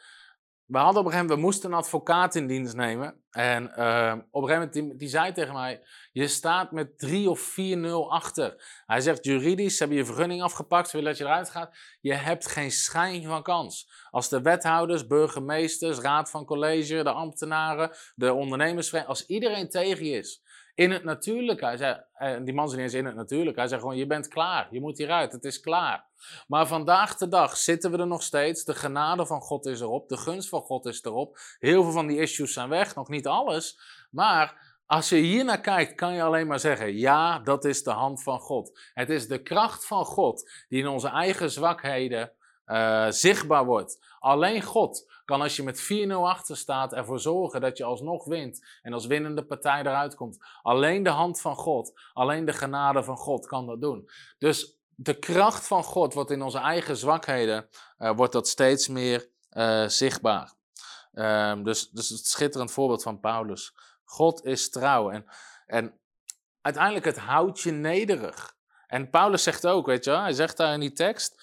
we hadden op een gegeven moment, we moesten een advocaat in dienst nemen. En uh, op een gegeven moment, die, die, zei tegen mij, je staat met 3 of 4-0 achter. Hij zegt, juridisch, ze hebben je vergunning afgepakt, ze willen dat je eruit gaat. Je hebt geen schijn van kans. Als de wethouders, burgemeesters, raad van college, de ambtenaren, de ondernemersvereniging, als iedereen tegen je is, in het natuurlijke. Hij zei, en die man zei in het natuurlijke. Hij zei gewoon, je bent klaar. Je moet hieruit. Het is klaar. Maar vandaag de dag zitten we er nog steeds. De genade van God is erop. De gunst van God is erop. Heel veel van die issues zijn weg. Nog niet alles. Maar als je hier naar kijkt, kan je alleen maar zeggen: ja, dat is de hand van God. Het is de kracht van God die in onze eigen zwakheden uh, zichtbaar wordt. Alleen God kan als je met 4-0 achter staat ervoor zorgen dat je alsnog wint en als winnende partij eruit komt. Alleen de hand van God, alleen de genade van God kan dat doen. Dus de kracht van God wordt in onze eigen zwakheden, uh, wordt dat steeds meer uh, zichtbaar. Um, dus, dus het schitterend voorbeeld van Paulus. God is trouw en, en uiteindelijk het houdt je nederig. En Paulus zegt ook, weet je hij zegt daar in die tekst,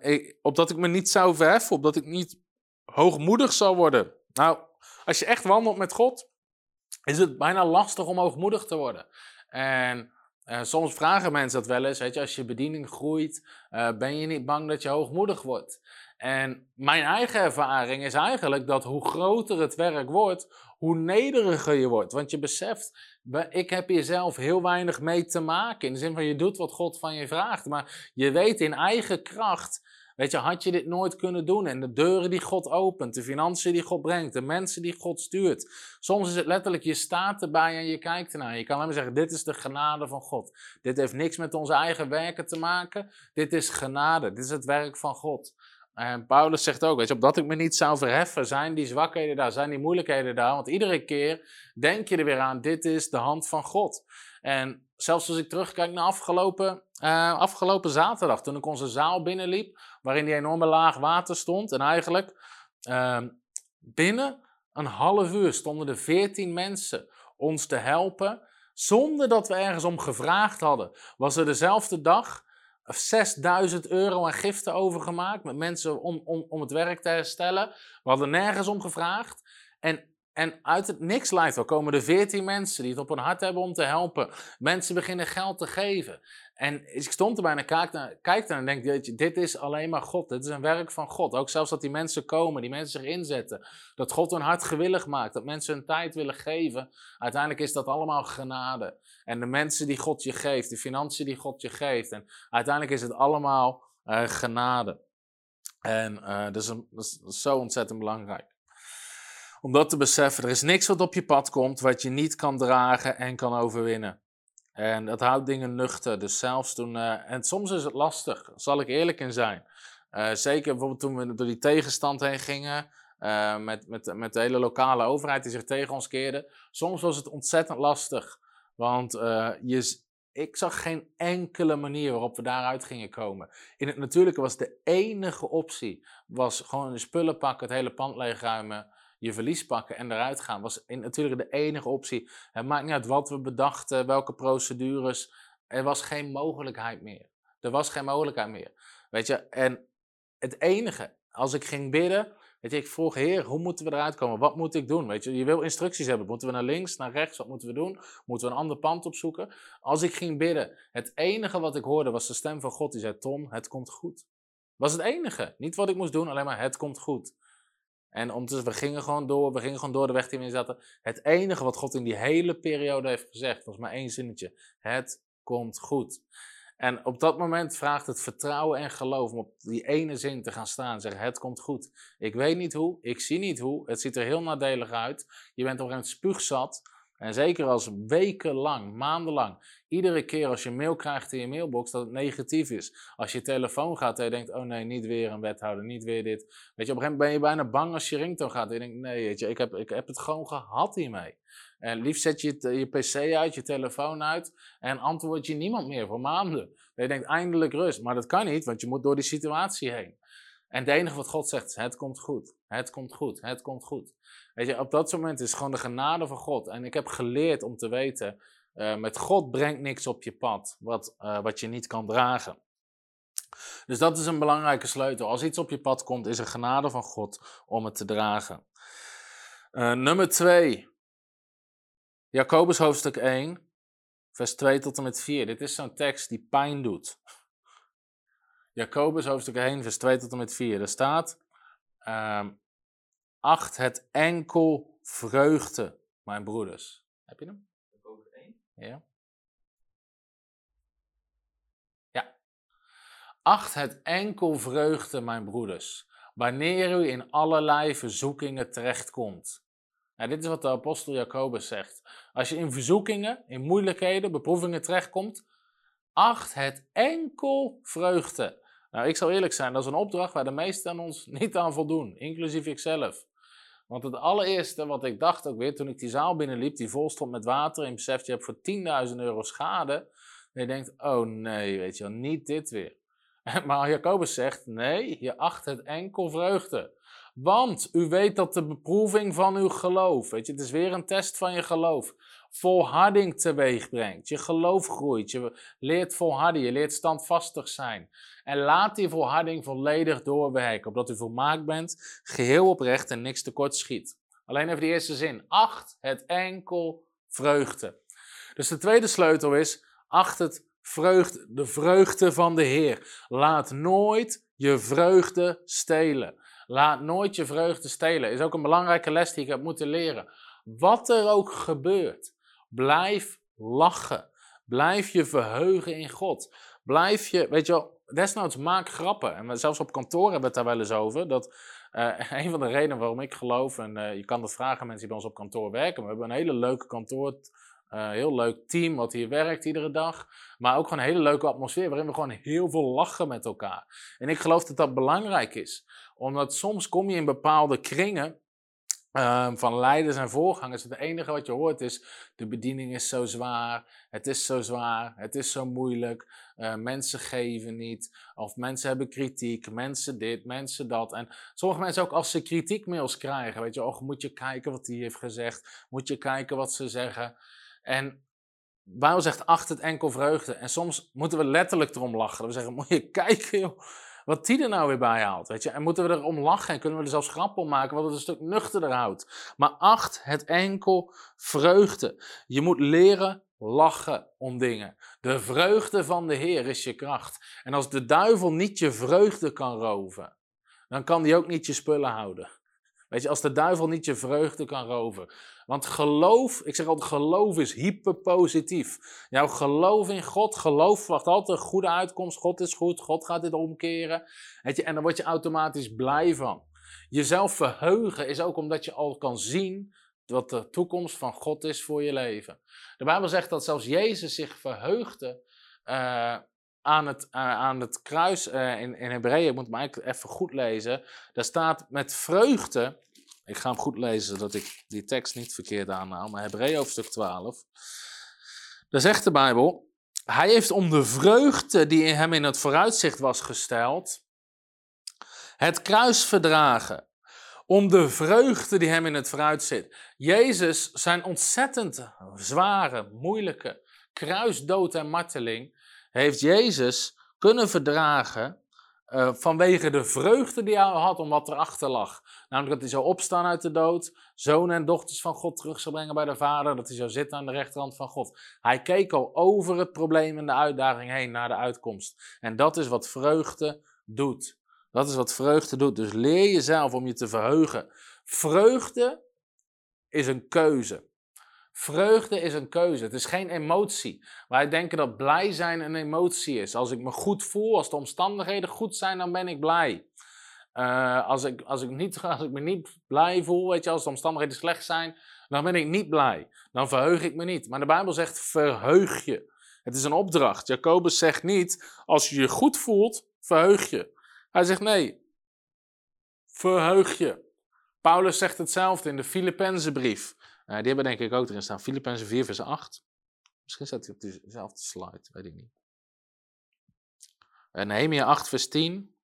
ik, opdat ik me niet zou verheffen, opdat ik niet hoogmoedig zal worden. Nou, als je echt wandelt met God, is het bijna lastig om hoogmoedig te worden. En uh, soms vragen mensen dat wel eens, weet je, als je bediening groeit, uh, ben je niet bang dat je hoogmoedig wordt? En mijn eigen ervaring is eigenlijk dat hoe groter het werk wordt, hoe nederiger je wordt. Want je beseft, ik heb hier zelf heel weinig mee te maken. In de zin van je doet wat God van je vraagt. Maar je weet in eigen kracht Weet je, had je dit nooit kunnen doen? En de deuren die God opent, de financiën die God brengt, de mensen die God stuurt. Soms is het letterlijk, je staat erbij en je kijkt ernaar. Je kan alleen maar zeggen, dit is de genade van God. Dit heeft niks met onze eigen werken te maken. Dit is genade, dit is het werk van God. En Paulus zegt ook, weet je, opdat ik me niet zou verheffen, zijn die zwakheden daar, zijn die moeilijkheden daar. Want iedere keer denk je er weer aan, dit is de hand van God. En zelfs als ik terugkijk naar afgelopen, uh, afgelopen zaterdag, toen ik onze zaal binnenliep, waarin die enorme laag water stond. En eigenlijk uh, binnen een half uur stonden er veertien mensen ons te helpen, zonder dat we ergens om gevraagd hadden. Was er dezelfde dag 6000 euro aan giften overgemaakt met mensen om, om, om het werk te herstellen. We hadden nergens om gevraagd. En en uit het niks lijkt wel komen er veertien mensen die het op hun hart hebben om te helpen. Mensen beginnen geld te geven. En ik stond erbij en kijk naar en denk, dit is alleen maar God. Dit is een werk van God. Ook zelfs dat die mensen komen, die mensen zich inzetten. Dat God hun hart gewillig maakt. Dat mensen hun tijd willen geven. Uiteindelijk is dat allemaal genade. En de mensen die God je geeft, de financiën die God je geeft. En uiteindelijk is het allemaal uh, genade. En uh, dat, is dat is zo ontzettend belangrijk om dat te beseffen. Er is niks wat op je pad komt wat je niet kan dragen en kan overwinnen. En dat houdt dingen nuchter. Dus zelfs toen. Uh, en soms is het lastig, zal ik eerlijk in zijn. Uh, zeker bijvoorbeeld toen we door die tegenstand heen gingen. Uh, met, met, met de hele lokale overheid die zich tegen ons keerde. Soms was het ontzettend lastig. Want je, ik zag geen enkele manier waarop we daaruit gingen komen. In het natuurlijke was de enige optie was gewoon de spullen pakken, het hele pand leegruimen je verlies pakken en eruit gaan, was in, natuurlijk de enige optie. Het maakt niet uit wat we bedachten, welke procedures. Er was geen mogelijkheid meer. Er was geen mogelijkheid meer. Weet je, en het enige, als ik ging bidden, weet je, ik vroeg, Heer, hoe moeten we eruit komen? Wat moet ik doen? Weet je, je wil instructies hebben. Moeten we naar links, naar rechts? Wat moeten we doen? Moeten we een ander pand opzoeken? Als ik ging bidden, het enige wat ik hoorde was de stem van God die zei: Tom, het komt goed. Was het enige. Niet wat ik moest doen, alleen maar het komt goed. En ondertussen, we gingen gewoon door, we gingen gewoon door de weg die we in zaten. Het enige wat God in die hele periode heeft gezegd, was maar één zinnetje. Het komt goed. En op dat moment vraagt het vertrouwen en geloof om op die ene zin te gaan staan en zeggen: Het komt goed. Ik weet niet hoe, ik zie niet hoe, het ziet er heel nadelig uit. Je bent op een spuugzat. En zeker als wekenlang, maandenlang, iedere keer als je mail krijgt in je mailbox dat het negatief is. Als je telefoon gaat en je denkt, oh nee, niet weer een wethouder, niet weer dit. Weet je, op een gegeven moment ben je bijna bang als je ringtoon gaat. En je denkt, nee, weet je, ik heb, ik heb het gewoon gehad hiermee. En liefst zet je je pc uit, je telefoon uit en antwoord je niemand meer voor maanden. En je denkt, eindelijk rust. Maar dat kan niet, want je moet door die situatie heen. En het enige wat God zegt is, het komt goed, het komt goed, het komt goed. Weet je, op dat moment is gewoon de genade van God. En ik heb geleerd om te weten, uh, met God brengt niks op je pad wat, uh, wat je niet kan dragen. Dus dat is een belangrijke sleutel. Als iets op je pad komt, is er genade van God om het te dragen. Uh, nummer 2. Jacobus hoofdstuk 1, vers 2 tot en met 4. Dit is zo'n tekst die pijn doet. Jacobus hoofdstuk 1, vers 2 tot en met 4. Daar staat: uh, Acht het enkel vreugde, mijn broeders. Heb je hem? Jacobus 1? Ja. Ja. Acht het enkel vreugde, mijn broeders, wanneer u in allerlei verzoekingen terechtkomt. Nou, dit is wat de apostel Jacobus zegt. Als je in verzoekingen, in moeilijkheden, beproevingen terechtkomt, acht het enkel vreugde. Nou, ik zal eerlijk zijn, dat is een opdracht waar de meesten aan ons niet aan voldoen, inclusief ikzelf. Want het allereerste wat ik dacht ook weer toen ik die zaal binnenliep, die vol stond met water, en beseft je hebt voor 10.000 euro schade. En je denkt, oh nee, weet je wel, niet dit weer. Maar Jacobus zegt, nee, je acht het enkel vreugde. Want u weet dat de beproeving van uw geloof, weet je, het is weer een test van je geloof, volharding teweeg brengt. Je geloof groeit, je leert volharden, je leert standvastig zijn. En laat die volharding volledig doorwerken, opdat u volmaakt bent, geheel oprecht en niks tekort schiet. Alleen even die eerste zin. Acht het enkel vreugde. Dus de tweede sleutel is, Acht het vreugde, de vreugde van de Heer. Laat nooit je vreugde stelen. Laat nooit je vreugde stelen. Is ook een belangrijke les die ik heb moeten leren. Wat er ook gebeurt, blijf lachen. Blijf je verheugen in God. Blijf je, weet je wel, desnoods maak grappen. En zelfs op kantoor hebben we het daar wel eens over. Dat uh, een van de redenen waarom ik geloof, en uh, je kan dat vragen aan mensen die bij ons op kantoor werken. We hebben een hele leuke kantoor, uh, heel leuk team wat hier werkt iedere dag. Maar ook gewoon een hele leuke atmosfeer waarin we gewoon heel veel lachen met elkaar. En ik geloof dat dat belangrijk is. Omdat soms kom je in bepaalde kringen Um, van leiders en voorgangers. Het enige wat je hoort is: de bediening is zo zwaar, het is zo zwaar, het is zo moeilijk, uh, mensen geven niet, of mensen hebben kritiek, mensen dit, mensen dat. En sommige mensen ook als ze kritiekmails krijgen, weet je, oh, moet je kijken wat die heeft gezegd, moet je kijken wat ze zeggen. En Bijbel zegt: acht het enkel vreugde. En soms moeten we letterlijk erom lachen. We zeggen: moet je kijken, joh wat die er nou weer bij haalt. Weet je? En moeten we erom lachen en kunnen we er zelfs grap om maken, wat het een stuk nuchterder houdt. Maar acht het enkel vreugde. Je moet leren lachen om dingen. De vreugde van de Heer is je kracht. En als de duivel niet je vreugde kan roven, dan kan die ook niet je spullen houden. Weet je, als de duivel niet je vreugde kan roven. Want geloof, ik zeg altijd, geloof is hyperpositief. Jouw geloof in God, geloof wacht altijd een goede uitkomst. God is goed, God gaat dit omkeren. En dan word je automatisch blij van. Jezelf verheugen is ook omdat je al kan zien wat de toekomst van God is voor je leven. De Bijbel zegt dat zelfs Jezus zich verheugde uh, aan het, uh, aan het kruis uh, in, in Hebreeën, ik moet hem eigenlijk even goed lezen. Daar staat met vreugde, ik ga hem goed lezen zodat ik die tekst niet verkeerd aanhaal, maar Hebreeën hoofdstuk 12. Daar zegt de Bijbel, hij heeft om de vreugde die in hem in het vooruitzicht was gesteld, het kruis verdragen. Om de vreugde die hem in het vooruitzicht. Jezus, zijn ontzettend zware, moeilijke kruisdood en marteling, heeft Jezus kunnen verdragen uh, vanwege de vreugde die hij had om wat erachter lag. Namelijk dat hij zou opstaan uit de dood, zonen en dochters van God terug zou brengen bij de Vader, dat hij zou zitten aan de rechterhand van God. Hij keek al over het probleem en de uitdaging heen naar de uitkomst. En dat is wat vreugde doet. Dat is wat vreugde doet. Dus leer jezelf om je te verheugen. Vreugde is een keuze. Vreugde is een keuze. Het is geen emotie. Wij denken dat blij zijn een emotie is. Als ik me goed voel, als de omstandigheden goed zijn, dan ben ik blij. Uh, als, ik, als, ik niet, als ik me niet blij voel, weet je, als de omstandigheden slecht zijn, dan ben ik niet blij. Dan verheug ik me niet. Maar de Bijbel zegt verheug je. Het is een opdracht. Jacobus zegt niet, als je je goed voelt, verheug je. Hij zegt nee, verheug je. Paulus zegt hetzelfde in de Filippenzenbrief. Uh, die hebben denk ik ook erin staan. Filippenzen 4 vers 8. Misschien staat hij op dezelfde slide, weet ik niet. En Nehemia 8 vers 10.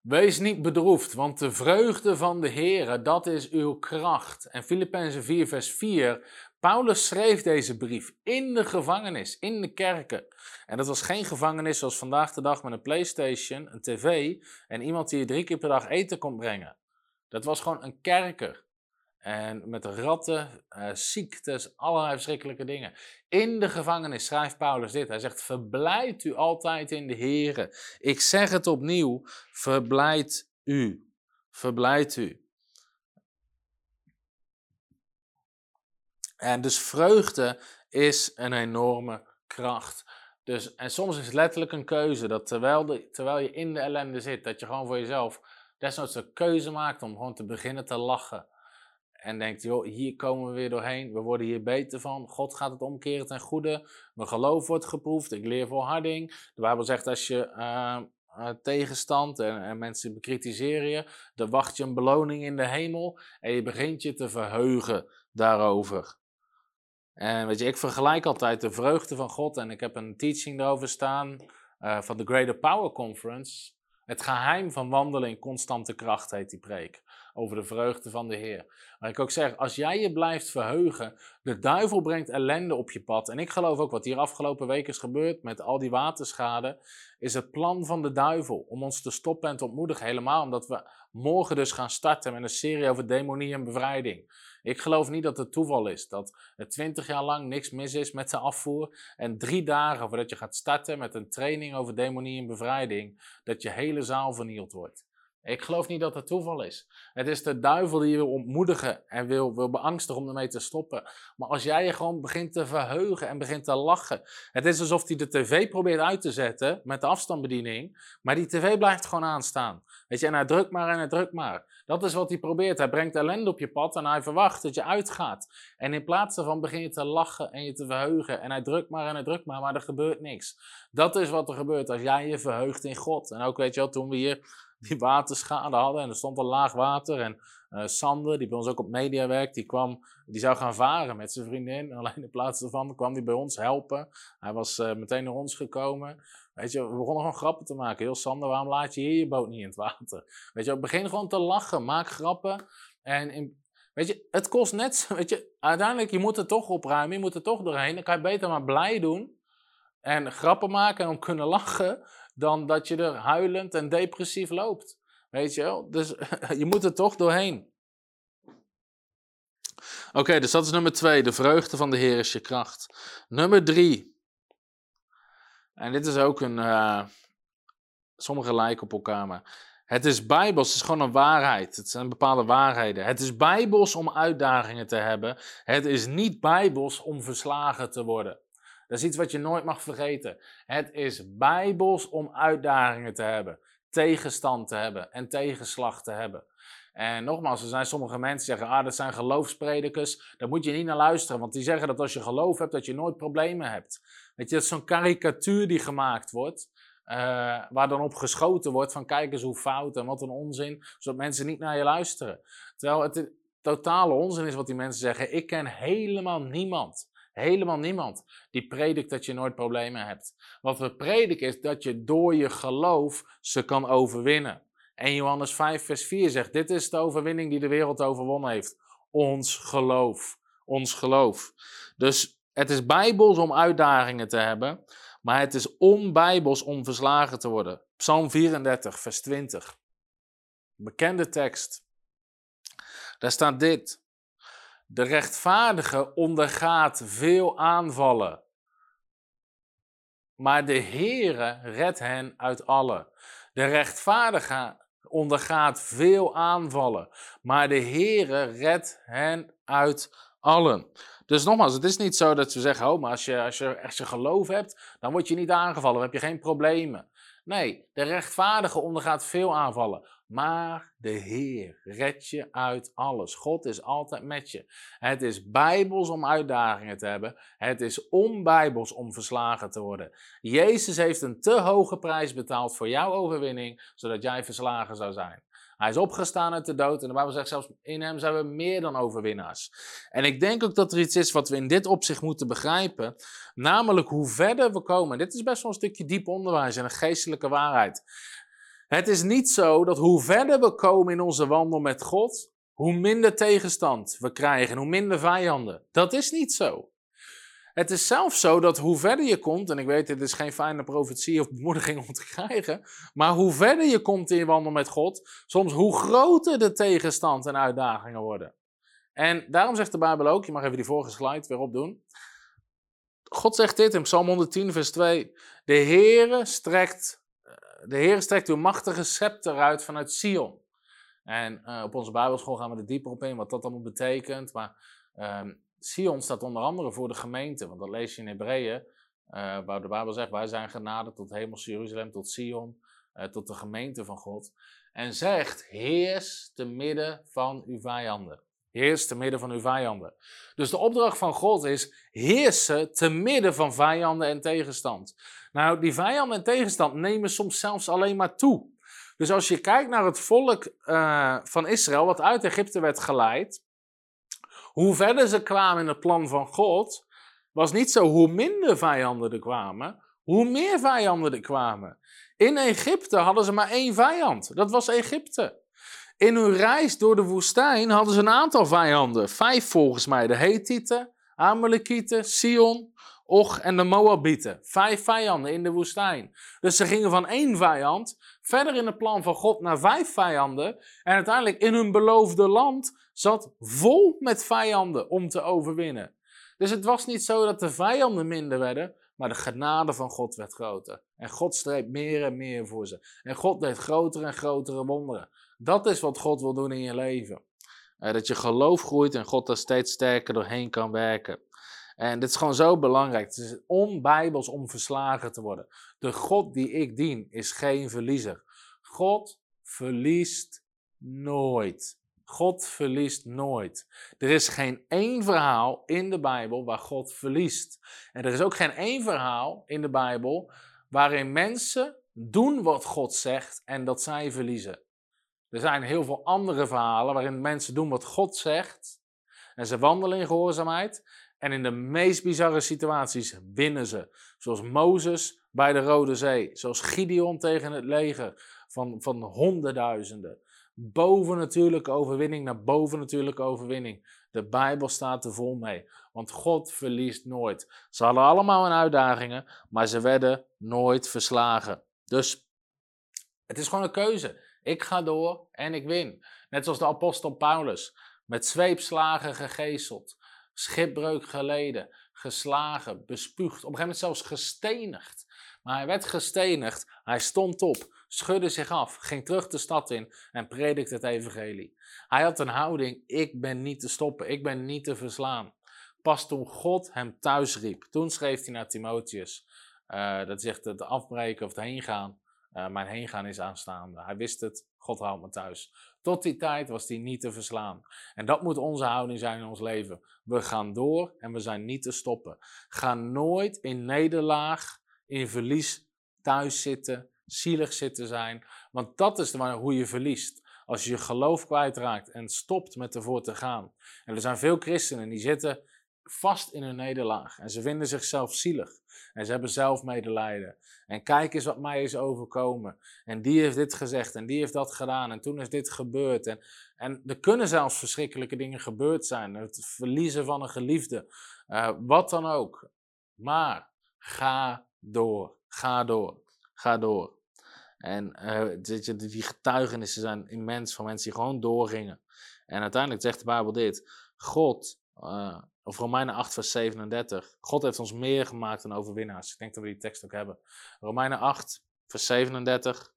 Wees niet bedroefd, want de vreugde van de Heere, dat is uw kracht. En Filippenzen 4 vers 4 Paulus schreef deze brief in de gevangenis, in de kerken. En dat was geen gevangenis zoals vandaag de dag met een PlayStation, een tv en iemand die je drie keer per dag eten kon brengen. Dat was gewoon een kerker. En met ratten, uh, ziektes, allerlei verschrikkelijke dingen. In de gevangenis schrijft Paulus dit. Hij zegt: Verblijd u altijd in de Here. Ik zeg het opnieuw: verblijd u. Verblijd u. En dus vreugde is een enorme kracht. Dus, en soms is het letterlijk een keuze dat terwijl, de, terwijl je in de ellende zit, dat je gewoon voor jezelf desnoods een keuze maakt om gewoon te beginnen te lachen. En denkt, joh, hier komen we weer doorheen, we worden hier beter van, God gaat het omkeren ten goede, mijn geloof wordt geproefd, ik leer volharding. De Bijbel zegt als je uh, tegenstand en, en, mensen bekritiseren je, dan wacht je een beloning in de hemel en je begint je te verheugen daarover. En weet je, ik vergelijk altijd de vreugde van God en ik heb een teaching daarover staan uh, van de Greater Power Conference. Het geheim van wandelen in constante kracht heet die preek. Over de vreugde van de Heer. Maar ik ook zeg, als jij je blijft verheugen, de duivel brengt ellende op je pad. En ik geloof ook wat hier afgelopen week is gebeurd met al die waterschade, is het plan van de duivel om ons te stoppen en te ontmoedigen. Helemaal omdat we morgen dus gaan starten met een serie over demonie en bevrijding. Ik geloof niet dat het toeval is dat er twintig jaar lang niks mis is met de afvoer en drie dagen voordat je gaat starten met een training over demonie en bevrijding, dat je hele zaal vernield wordt. Ik geloof niet dat het toeval is. Het is de duivel die je wil ontmoedigen en wil, wil beangstigen om ermee te stoppen. Maar als jij je gewoon begint te verheugen en begint te lachen. Het is alsof hij de tv probeert uit te zetten met de afstandsbediening. Maar die tv blijft gewoon aanstaan. Weet je, en hij drukt maar en hij drukt maar. Dat is wat hij probeert. Hij brengt ellende op je pad en hij verwacht dat je uitgaat. En in plaats daarvan begin je te lachen en je te verheugen. En hij drukt maar en hij drukt maar, maar er gebeurt niks. Dat is wat er gebeurt als jij je verheugt in God. En ook weet je wel, toen we hier die waterschade hadden en er stond al laag water. En uh, Sander, die bij ons ook op media werkt, die, kwam, die zou gaan varen met zijn vriendin. Alleen in plaats daarvan kwam hij bij ons helpen. Hij was uh, meteen naar ons gekomen. Weet je, we begonnen gewoon grappen te maken. Heel Sander, waarom laat je hier je boot niet in het water? Weet je, begin gewoon te lachen, maak grappen. En Weet je, het kost net, weet je, uiteindelijk, je moet er toch opruimen, je moet er toch doorheen. Dan kan je beter maar blij doen en grappen maken en om kunnen lachen, dan dat je er huilend en depressief loopt. Weet je wel? Dus je moet er toch doorheen. Oké, dus dat is nummer twee. De vreugde van de Heer is je kracht. Nummer drie. En dit is ook een. Uh, sommige lijken op elkaar, maar. Het is bijbels, het is gewoon een waarheid. Het zijn bepaalde waarheden. Het is bijbels om uitdagingen te hebben. Het is niet bijbels om verslagen te worden. Dat is iets wat je nooit mag vergeten. Het is bijbels om uitdagingen te hebben, tegenstand te hebben en tegenslag te hebben. En nogmaals, er zijn sommige mensen die zeggen, ah, dat zijn geloofspredikers. Daar moet je niet naar luisteren, want die zeggen dat als je geloof hebt, dat je nooit problemen hebt. Weet je, dat is zo'n karikatuur die gemaakt wordt, uh, waar dan op geschoten wordt van kijk eens hoe fout en wat een onzin, zodat mensen niet naar je luisteren. Terwijl het totale onzin is wat die mensen zeggen. Ik ken helemaal niemand Helemaal niemand die predikt dat je nooit problemen hebt. Wat we prediken is dat je door je geloof ze kan overwinnen. En Johannes 5, vers 4 zegt: Dit is de overwinning die de wereld overwonnen heeft. Ons geloof. Ons geloof. Dus het is bijbels om uitdagingen te hebben, maar het is onbijbels om verslagen te worden. Psalm 34, vers 20. Bekende tekst. Daar staat dit. De rechtvaardige ondergaat veel aanvallen. Maar de Heere redt hen uit alle. De rechtvaardige ondergaat veel aanvallen. Maar de Heere redt hen uit allen. Dus nogmaals, het is niet zo dat ze zeggen: Oh, maar als je, als je, als je geloof hebt, dan word je niet aangevallen, dan heb je geen problemen. Nee, de rechtvaardige ondergaat veel aanvallen. Maar de Heer redt je uit alles. God is altijd met je. Het is bijbels om uitdagingen te hebben. Het is onbijbels om verslagen te worden. Jezus heeft een te hoge prijs betaald voor jouw overwinning, zodat jij verslagen zou zijn. Hij is opgestaan uit de dood en de Bijbel zegt zelfs in hem zijn we meer dan overwinnaars. En ik denk ook dat er iets is wat we in dit opzicht moeten begrijpen, namelijk hoe verder we komen. Dit is best wel een stukje diep onderwijs en een geestelijke waarheid. Het is niet zo dat hoe verder we komen in onze wandel met God, hoe minder tegenstand we krijgen, hoe minder vijanden. Dat is niet zo. Het is zelfs zo dat hoe verder je komt, en ik weet, dit is geen fijne profetie of bemoediging om te krijgen, maar hoe verder je komt in je wandel met God, soms hoe groter de tegenstand en uitdagingen worden. En daarom zegt de Bijbel ook, je mag even die vorige slide weer opdoen. God zegt dit in Psalm 110, vers 2. De Heere strekt, de Heere strekt uw machtige scepter uit vanuit Sion. En uh, op onze Bijbelschool gaan we er dieper op in, wat dat allemaal betekent. Maar uh, Sion staat onder andere voor de gemeente, want dat lees je in Hebreeën, uh, waar de Bijbel zegt, wij zijn genade tot hemels Jeruzalem, tot Sion, uh, tot de gemeente van God. En zegt, heers te midden van uw vijanden. Heers te midden van uw vijanden. Dus de opdracht van God is heersen te midden van vijanden en tegenstand. Nou, die vijanden en tegenstand nemen soms zelfs alleen maar toe. Dus als je kijkt naar het volk uh, van Israël, wat uit Egypte werd geleid, hoe verder ze kwamen in het plan van God, was niet zo hoe minder vijanden er kwamen, hoe meer vijanden er kwamen. In Egypte hadden ze maar één vijand. Dat was Egypte. In hun reis door de woestijn hadden ze een aantal vijanden. Vijf volgens mij. De Hethieten, Amalekieten, Sion, Och en de Moabieten. Vijf vijanden in de woestijn. Dus ze gingen van één vijand verder in het plan van God naar vijf vijanden. En uiteindelijk in hun beloofde land zat vol met vijanden om te overwinnen. Dus het was niet zo dat de vijanden minder werden, maar de genade van God werd groter. En God streed meer en meer voor ze. En God deed grotere en grotere wonderen. Dat is wat God wil doen in je leven. Uh, dat je geloof groeit en God daar steeds sterker doorheen kan werken. En dit is gewoon zo belangrijk. Het is onbijbels om verslagen te worden. De God die ik dien is geen verliezer. God verliest nooit. God verliest nooit. Er is geen één verhaal in de Bijbel waar God verliest. En er is ook geen één verhaal in de Bijbel waarin mensen doen wat God zegt en dat zij verliezen. Er zijn heel veel andere verhalen waarin mensen doen wat God zegt en ze wandelen in gehoorzaamheid. En in de meest bizarre situaties winnen ze. Zoals Mozes bij de Rode Zee, zoals Gideon tegen het leger van, van honderdduizenden. Bovennatuurlijke overwinning naar bovennatuurlijke overwinning. De Bijbel staat er vol mee. Want God verliest nooit. Ze hadden allemaal een uitdagingen, maar ze werden nooit verslagen. Dus het is gewoon een keuze. Ik ga door en ik win. Net zoals de apostel Paulus. Met zweepslagen gegezeld. Schipbreuk geleden. Geslagen. Bespuugd. Op een gegeven moment zelfs gestenigd. Maar hij werd gestenigd. Hij stond op schudde zich af, ging terug de stad in en predikte het evangelie. Hij had een houding, ik ben niet te stoppen, ik ben niet te verslaan. Pas toen God hem thuis riep, toen schreef hij naar Timotheus, uh, dat zegt het afbreken of het heen gaan. Uh, mijn heengaan is aanstaande. Hij wist het, God houdt me thuis. Tot die tijd was hij niet te verslaan. En dat moet onze houding zijn in ons leven. We gaan door en we zijn niet te stoppen. Ga nooit in nederlaag, in verlies thuis zitten zielig zit te zijn. Want dat is hoe je verliest. Als je je geloof kwijtraakt en stopt met ervoor te gaan. En er zijn veel christenen die zitten vast in hun nederlaag. En ze vinden zichzelf zielig. En ze hebben zelf medelijden. En kijk eens wat mij is overkomen. En die heeft dit gezegd en die heeft dat gedaan. En toen is dit gebeurd. En, en er kunnen zelfs verschrikkelijke dingen gebeurd zijn. Het verliezen van een geliefde. Uh, wat dan ook. Maar ga door. Ga door. Ga door. En uh, die getuigenissen zijn immens van mensen die gewoon doorgingen. En uiteindelijk zegt de Bijbel dit: God, uh, of Romeinen 8, vers 37, God heeft ons meer gemaakt dan overwinnaars. Ik denk dat we die tekst ook hebben. Romeinen 8, vers 37.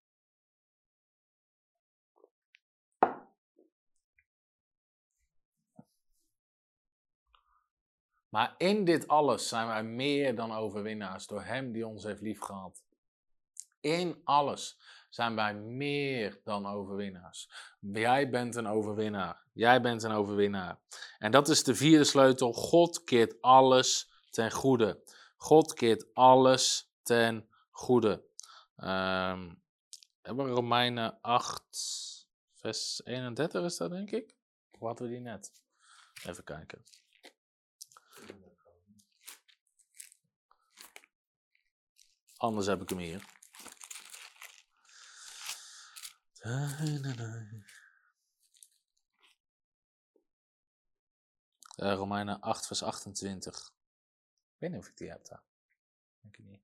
Maar in dit alles zijn wij meer dan overwinnaars door Hem die ons heeft liefgehad. In alles zijn wij meer dan overwinnaars. Jij bent een overwinnaar. Jij bent een overwinnaar. En dat is de vierde sleutel. God keert alles ten goede. God keert alles ten goede. Um, hebben we Romeinen 8, vers 31 is dat denk ik? Of hadden we die net? Even kijken. Anders heb ik hem hier. Uh, Romeinen 8, vers 28. Ik weet niet of ik die heb daar. Denk niet.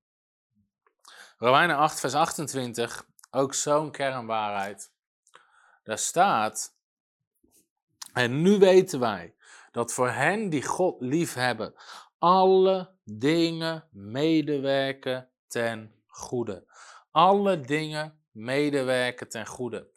Romeinen 8, vers 28. Ook zo'n kernwaarheid. Daar staat. En nu weten wij dat voor hen die God lief hebben, alle dingen medewerken ten goede. Alle dingen medewerken ten goede.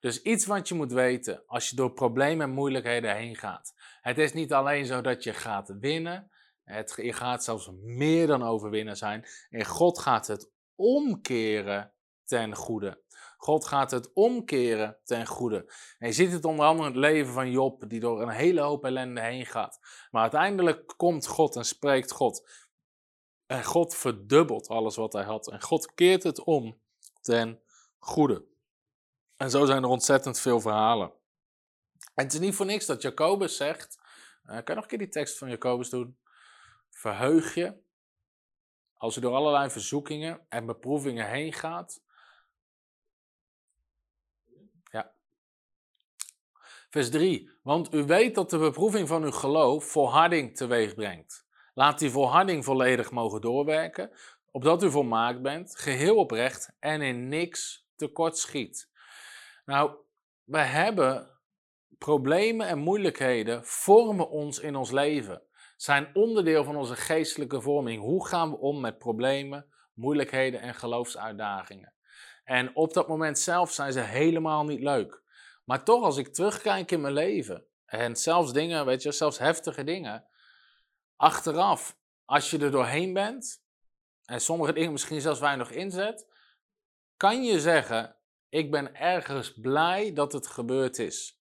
Dus iets wat je moet weten als je door problemen en moeilijkheden heen gaat. Het is niet alleen zo dat je gaat winnen, het, je gaat zelfs meer dan overwinnen zijn. En God gaat het omkeren ten goede. God gaat het omkeren ten goede. En je ziet het onder andere in het leven van Job, die door een hele hoop ellende heen gaat. Maar uiteindelijk komt God en spreekt God. En God verdubbelt alles wat hij had. En God keert het om ten goede. En zo zijn er ontzettend veel verhalen. En het is niet voor niks dat Jacobus zegt. Uh, kan je nog een keer die tekst van Jacobus doen? Verheug je als u door allerlei verzoekingen en beproevingen heen gaat. Ja. Vers 3. Want u weet dat de beproeving van uw geloof volharding teweeg brengt. Laat die volharding volledig mogen doorwerken, opdat u volmaakt bent, geheel oprecht en in niks tekort schiet. Nou, we hebben problemen en moeilijkheden vormen ons in ons leven. Zijn onderdeel van onze geestelijke vorming. Hoe gaan we om met problemen, moeilijkheden en geloofsuitdagingen? En op dat moment zelf zijn ze helemaal niet leuk. Maar toch, als ik terugkijk in mijn leven, en zelfs dingen, weet je, zelfs heftige dingen, achteraf, als je er doorheen bent, en sommige dingen misschien zelfs weinig inzet, kan je zeggen, ik ben ergens blij dat het gebeurd is.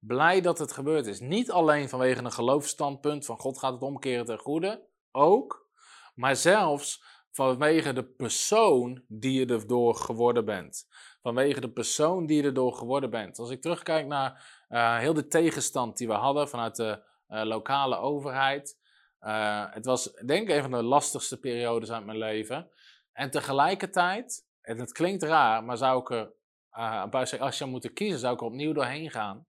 Blij dat het gebeurd is. Niet alleen vanwege een geloofsstandpunt van God gaat het omkeren ten goede, ook, maar zelfs vanwege de persoon die je erdoor geworden bent. Vanwege de persoon die je erdoor geworden bent. Als ik terugkijk naar uh, heel de tegenstand die we hadden vanuit de uh, lokale overheid. Uh, het was denk ik een van de lastigste periodes uit mijn leven. En tegelijkertijd, en het klinkt raar, maar zou ik er, als je zou moeten kiezen, zou ik er opnieuw doorheen gaan.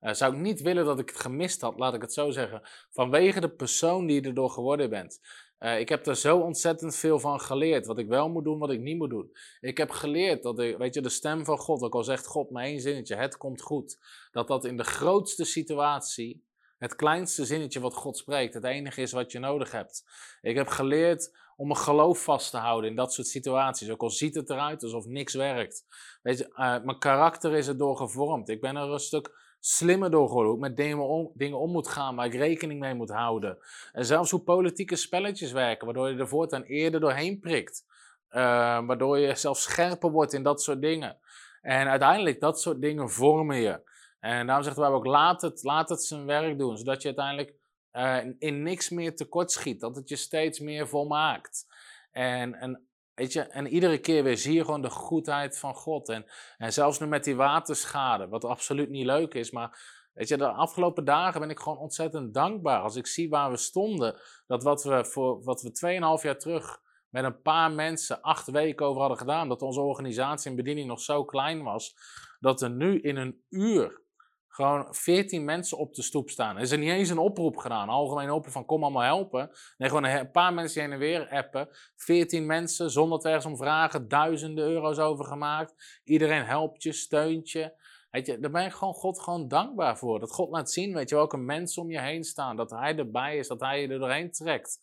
Uh, zou ik niet willen dat ik het gemist had, laat ik het zo zeggen. Vanwege de persoon die je erdoor geworden bent. Uh, ik heb er zo ontzettend veel van geleerd. Wat ik wel moet doen, wat ik niet moet doen. Ik heb geleerd dat, ik, weet je, de stem van God, ook al zegt God maar één zinnetje, het komt goed. Dat dat in de grootste situatie, het kleinste zinnetje wat God spreekt, het enige is wat je nodig hebt. Ik heb geleerd om mijn geloof vast te houden in dat soort situaties. Ook al ziet het eruit alsof niks werkt. Weet je, uh, mijn karakter is erdoor gevormd. Ik ben er een stuk slimmer door. Hoe ik met dingen om, dingen om moet gaan, waar ik rekening mee moet houden. En zelfs hoe politieke spelletjes werken, waardoor je er voortaan eerder doorheen prikt. Uh, waardoor je zelfs scherper wordt in dat soort dingen. En uiteindelijk, dat soort dingen vormen je. En daarom zeggen we ook, laat het, laat het zijn werk doen. Zodat je uiteindelijk uh, in niks meer tekort schiet. Dat het je steeds meer volmaakt. En, en Weet je, en iedere keer weer zie je gewoon de goedheid van God. En, en zelfs nu met die waterschade, wat absoluut niet leuk is, maar weet je, de afgelopen dagen ben ik gewoon ontzettend dankbaar. Als ik zie waar we stonden, dat wat we, voor, wat we 2,5 jaar terug met een paar mensen acht weken over hadden gedaan, dat onze organisatie en bediening nog zo klein was, dat er nu in een uur gewoon 14 mensen op de stoep staan. Er is niet eens een oproep gedaan, een algemene oproep van kom allemaal helpen. Nee, gewoon een paar mensen heen en weer appen. 14 mensen, zonder te ergens om vragen, duizenden euro's over gemaakt. Iedereen helpt je, steunt je. Weet je, daar ben ik gewoon God gewoon dankbaar voor. Dat God laat zien, weet je, welke mensen om je heen staan. Dat Hij erbij is, dat Hij je er doorheen trekt.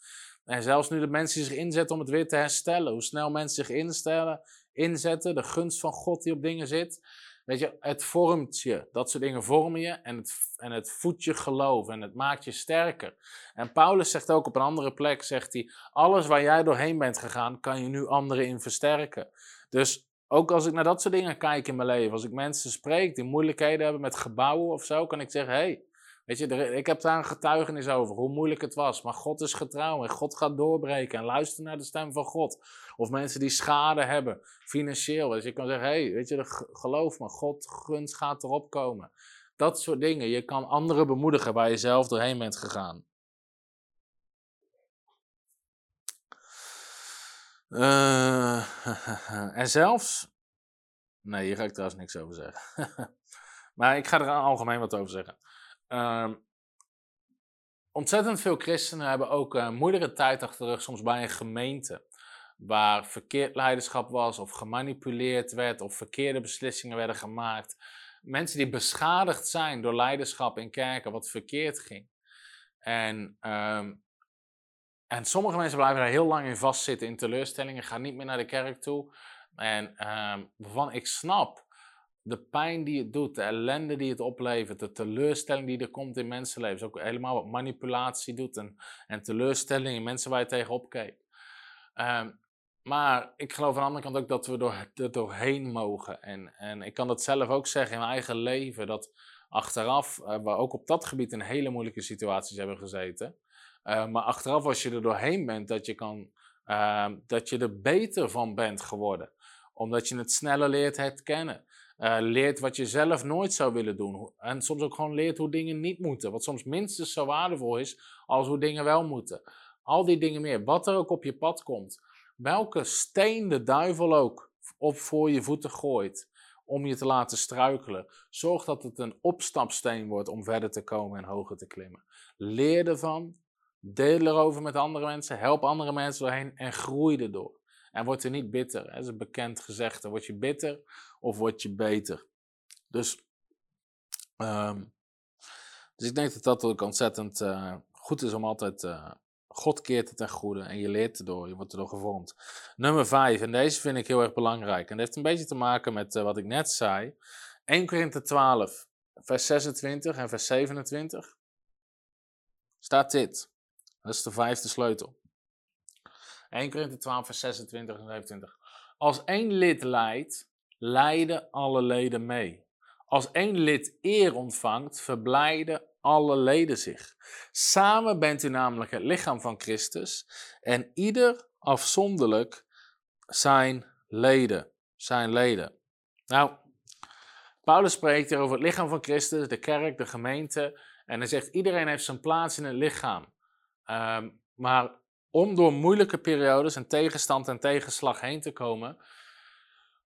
En zelfs nu de mensen zich inzetten om het weer te herstellen. Hoe snel mensen zich instellen, inzetten. De gunst van God die op dingen zit. Weet je, het vormt je. Dat soort dingen vormen je en het, en het voedt je geloof en het maakt je sterker. En Paulus zegt ook op een andere plek, zegt hij, alles waar jij doorheen bent gegaan, kan je nu anderen in versterken. Dus ook als ik naar dat soort dingen kijk in mijn leven, als ik mensen spreek die moeilijkheden hebben met gebouwen of zo, kan ik zeggen, hé, hey, Weet je, ik heb daar een getuigenis over, hoe moeilijk het was. Maar God is getrouw en God gaat doorbreken. En luister naar de stem van God. Of mensen die schade hebben, financieel. Dus je kan zeggen, hé, hey, weet je, geloof me, God gaat erop komen. Dat soort dingen. Je kan anderen bemoedigen waar je zelf doorheen bent gegaan. Uh, en zelfs. Nee, hier ga ik trouwens niks over zeggen. maar ik ga er algemeen wat over zeggen. Uh, ontzettend veel christenen hebben ook een moeilijke tijd achter de rug, soms bij een gemeente. Waar verkeerd leiderschap was, of gemanipuleerd werd, of verkeerde beslissingen werden gemaakt. Mensen die beschadigd zijn door leiderschap in kerken, wat verkeerd ging. En, um, en sommige mensen blijven daar heel lang in vastzitten in teleurstellingen, gaan niet meer naar de kerk toe. En um, waarvan ik snap de pijn die het doet, de ellende die het oplevert, de teleurstelling die er komt in mensenlevens, ook helemaal wat manipulatie doet en, en teleurstelling in mensen waar je tegenop kijkt. Um, maar ik geloof aan de andere kant ook dat we door, er doorheen mogen. En, en ik kan dat zelf ook zeggen in mijn eigen leven, dat achteraf uh, we ook op dat gebied in hele moeilijke situaties hebben gezeten. Uh, maar achteraf als je er doorheen bent, dat je, kan, uh, dat je er beter van bent geworden. Omdat je het sneller leert herkennen. Uh, leert wat je zelf nooit zou willen doen. En soms ook gewoon leert hoe dingen niet moeten. Wat soms minstens zo waardevol is als hoe dingen wel moeten. Al die dingen meer. Wat er ook op je pad komt. welke steen de duivel ook op voor je voeten gooit om je te laten struikelen. Zorg dat het een opstapsteen wordt om verder te komen en hoger te klimmen. Leer ervan, deel erover met andere mensen, help andere mensen doorheen en groei erdoor. En word er niet bitter. Dat is een bekend gezegde. Word je bitter of word je beter? Dus, ehm, dus ik denk dat dat ook ontzettend uh, goed is om altijd uh, God keert het ten goede en je leert erdoor, je wordt erdoor gevormd. Nummer 5, en deze vind ik heel erg belangrijk. En dat heeft een beetje te maken met uh, wat ik net zei. 1 Korinthe 12, vers 26 en vers 27. Staat dit. Dat is de vijfde sleutel. 1 Korinthe 12, vers 26 en 27. Als één lid leidt, leiden alle leden mee. Als één lid eer ontvangt, verblijden alle leden zich. Samen bent u namelijk het lichaam van Christus en ieder afzonderlijk zijn leden. Zijn leden. Nou, Paulus spreekt hier over het lichaam van Christus, de kerk, de gemeente. En hij zegt: iedereen heeft zijn plaats in het lichaam. Ehm, maar om door moeilijke periodes en tegenstand en tegenslag heen te komen,